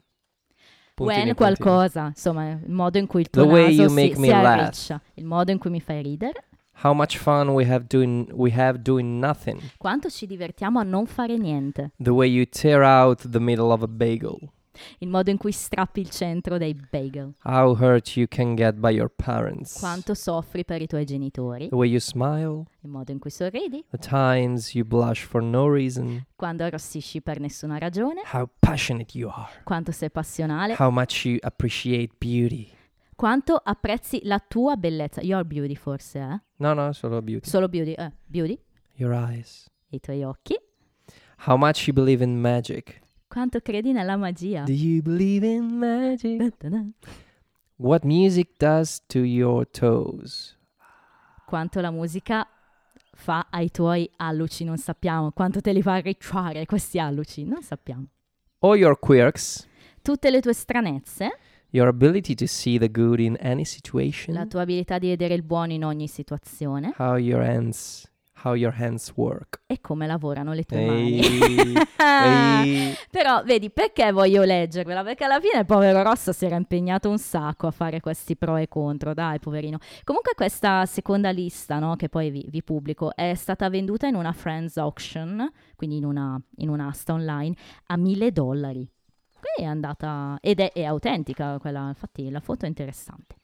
puntini, when puntini. qualcosa, insomma, il modo in cui il tuo The way you si, make me si arriccia, il modo in cui mi fai ridere. How much fun we have doing we have doing nothing. Quanto ci divertiamo a non fare niente. The way you tear out the middle of a bagel. Il modo in cui strappi il centro dei bagel. How hurt you can get by your parents. Quanto soffri per i tuoi genitori. The way you smile. Il modo in cui sorridi. The times you blush for no reason. Quando arrossisci per nessuna ragione. How passionate you are. Quanto sei passionale. How much you appreciate beauty. Quanto apprezzi la tua bellezza. Your beauty forse, eh? No, no, solo beauty. Solo beauty. Eh, beauty. Your eyes. I tuoi occhi. How much you believe in magic. Quanto credi nella magia. Do you believe in magic? Da-da-da. What music does to your toes. Quanto la musica fa ai tuoi alluci, non sappiamo. Quanto te li fa arricciare questi alluci, non sappiamo. All your quirks. Tutte le tue stranezze, Your ability to see the good in any situation. la tua abilità di vedere il buono in ogni situazione How your hands how your hands work. e come lavorano le tue mani. Ehi, ehi. Però vedi perché voglio leggervela? Perché alla fine il povero Rossa si era impegnato un sacco a fare questi pro e contro, dai poverino. Comunque questa seconda lista, no, che poi vi, vi pubblico, è stata venduta in una Friends Auction, quindi in, una, in un'asta online, a mille dollari. Quindi è andata, ed è, è autentica quella, infatti la foto è interessante.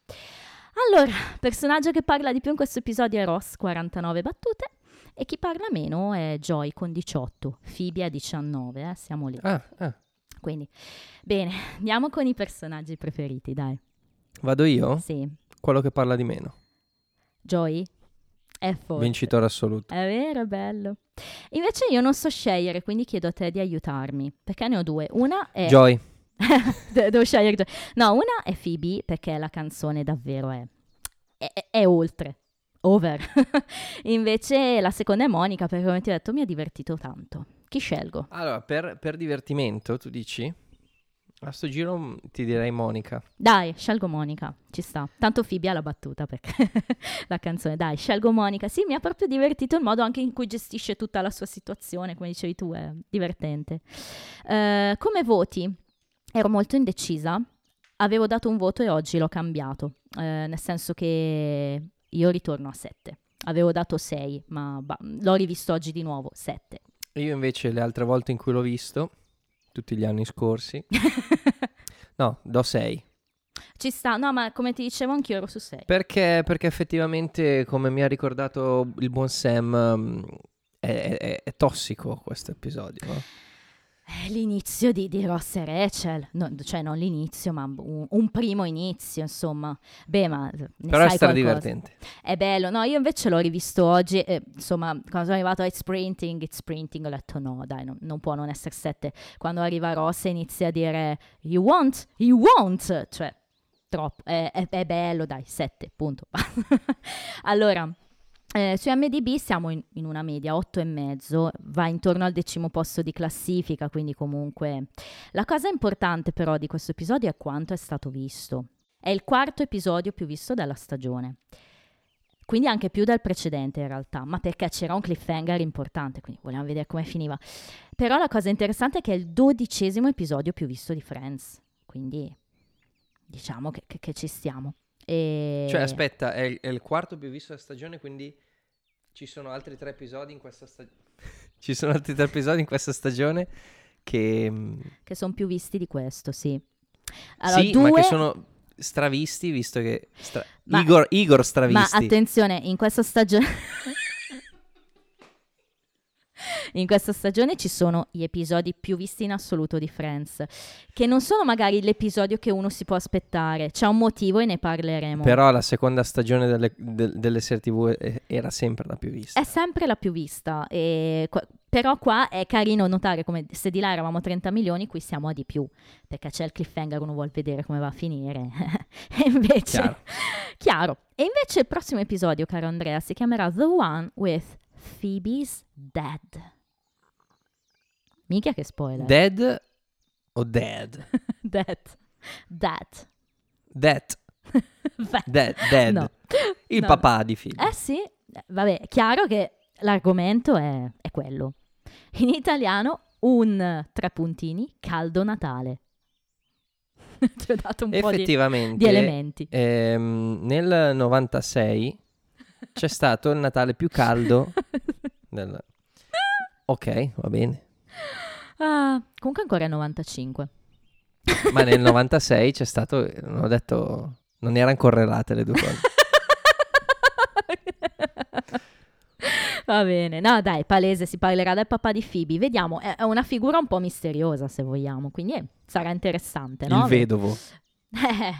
Allora, personaggio che parla di più in questo episodio è Ross, 49 battute, e chi parla meno è Joy con 18, Phoebe a 19, eh, siamo lì. Ah, ah. Quindi, bene, andiamo con i personaggi preferiti, dai. Vado io? Sì, Quello che parla di meno. Joy è forte. Vincitore assoluto. È vero, è bello. Invece io non so scegliere, quindi chiedo a te di aiutarmi, perché ne ho due. Una è... Joy. De- Devo scegliere Joy. No, una è Phoebe, perché la canzone davvero è... è, è- è oltre. Over. Invece la seconda è Monica, perché come ti ho detto mi ha divertito tanto. Chi scelgo? Allora, per, per divertimento, tu dici? A sto giro mm, ti direi Monica. Dai, scelgo Monica, ci sta. Tanto Phoebe ha la battuta perché la canzone, dai, scelgo Monica. Sì, mi ha proprio divertito il modo anche in cui gestisce tutta la sua situazione, come dicevi tu, è divertente. Eh, come voti? Ero molto indecisa. Avevo dato un voto e oggi l'ho cambiato, eh, nel senso che io ritorno a 7. Avevo dato 6, ma ba- l'ho rivisto oggi di nuovo, 7. Io invece le altre volte in cui l'ho visto, tutti gli anni scorsi, no, do 6. Ci sta, no, ma come ti dicevo anch'io ero su 6. Perché, perché effettivamente, come mi ha ricordato il buon Sam, mm, è, è- è tossico questo episodio. no? Eh, L'inizio di, di Ross e Rachel, No, cioè non l'inizio, ma un, un primo inizio, insomma. Beh, ma Però è stato divertente. È bello, no? Io invece l'ho rivisto oggi, e, insomma, quando sono arrivato a It's Printing, It's Printing, ho detto no, dai, non, non può non essere 7. Quando arriva Ross e inizia a dire You want, you want, cioè, troppo, è, è- è bello, dai, 7, punto. allora, Eh, su MDB siamo in, in una media 8,5, va intorno al decimo posto di classifica, quindi comunque... La cosa importante però di questo episodio è quanto è stato visto. È il quarto episodio più visto della stagione. Quindi anche più del precedente in realtà, ma perché c'era un cliffhanger importante, quindi vogliamo vedere come finiva. Però la cosa interessante è che è il dodicesimo episodio più visto di Friends, quindi diciamo che, che- che ci stiamo. E... Cioè, aspetta, è il, è il quarto più visto della stagione, quindi ci sono altri tre episodi in questa stagione. ci sono altri tre episodi in questa stagione che... mm, Che sono più visti di questo, sì. Allora, sì, due... ma che sono stravisti, visto che... stra- Ma- Igor, Igor Ma stravisti. attenzione, in questa stagione... in questa stagione ci sono gli episodi più visti in assoluto di Friends, che non sono magari l'episodio che uno si può aspettare, c'è un motivo e ne parleremo. Però la seconda stagione delle, del- delle serie TV eh, era sempre la più vista. È sempre la più vista, e però qua è carino notare come se di là eravamo 30 milioni, qui siamo a di più, perché c'è il cliffhanger, uno vuole vedere come va a finire. e invece... Chiaro. Chiaro. E invece il prossimo episodio, caro Andrea, si chiamerà The One with Phoebe's Dead. Mica che spoiler. Dead o dead? Dead. Dead. Dead. Beh, Dead. Dead. no. Il No. papà di figli. Eh sì, vabbè, chiaro che l'argomento è, è quello. In italiano, un tre puntini caldo Natale. Ti ho dato un po' di, di elementi. ehm, nel 96 c'è stato il Natale più caldo del... Ok, va bene. Ah, comunque ancora è 95. Ma nel 96 c'è stato, non ho detto, non erano correlate le due cose. Va bene, no dai, palese, si parlerà del papà di Phoebe. Vediamo, è una figura un po' misteriosa se vogliamo, quindi eh, sarà interessante, no? Il vedovo. Eh,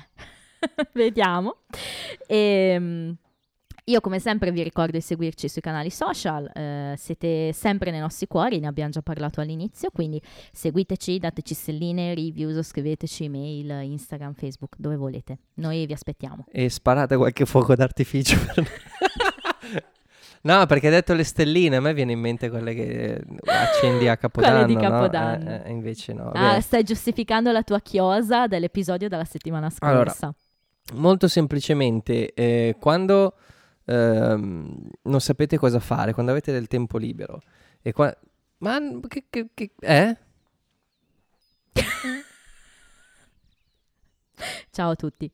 vediamo. Ehm, io come sempre vi ricordo di seguirci sui canali social, eh, siete sempre nei nostri cuori, ne abbiamo già parlato all'inizio, quindi seguiteci, dateci stelline, reviews, scriveteci email, Instagram, Facebook, dove volete. Noi vi aspettiamo. E sparate qualche fuoco d'artificio. per- no, perché hai detto le stelline, a me viene in mente quelle che accendi a Capodanno. di no? Capodanno. Eh, eh, invece no. Ah, stai giustificando la tua chiosa dell'episodio della settimana Allora, scorsa. Molto semplicemente, eh, quando ehm, non sapete cosa fare, quando avete del tempo libero, e qua... Ma che... che, che eh? Ciao a tutti.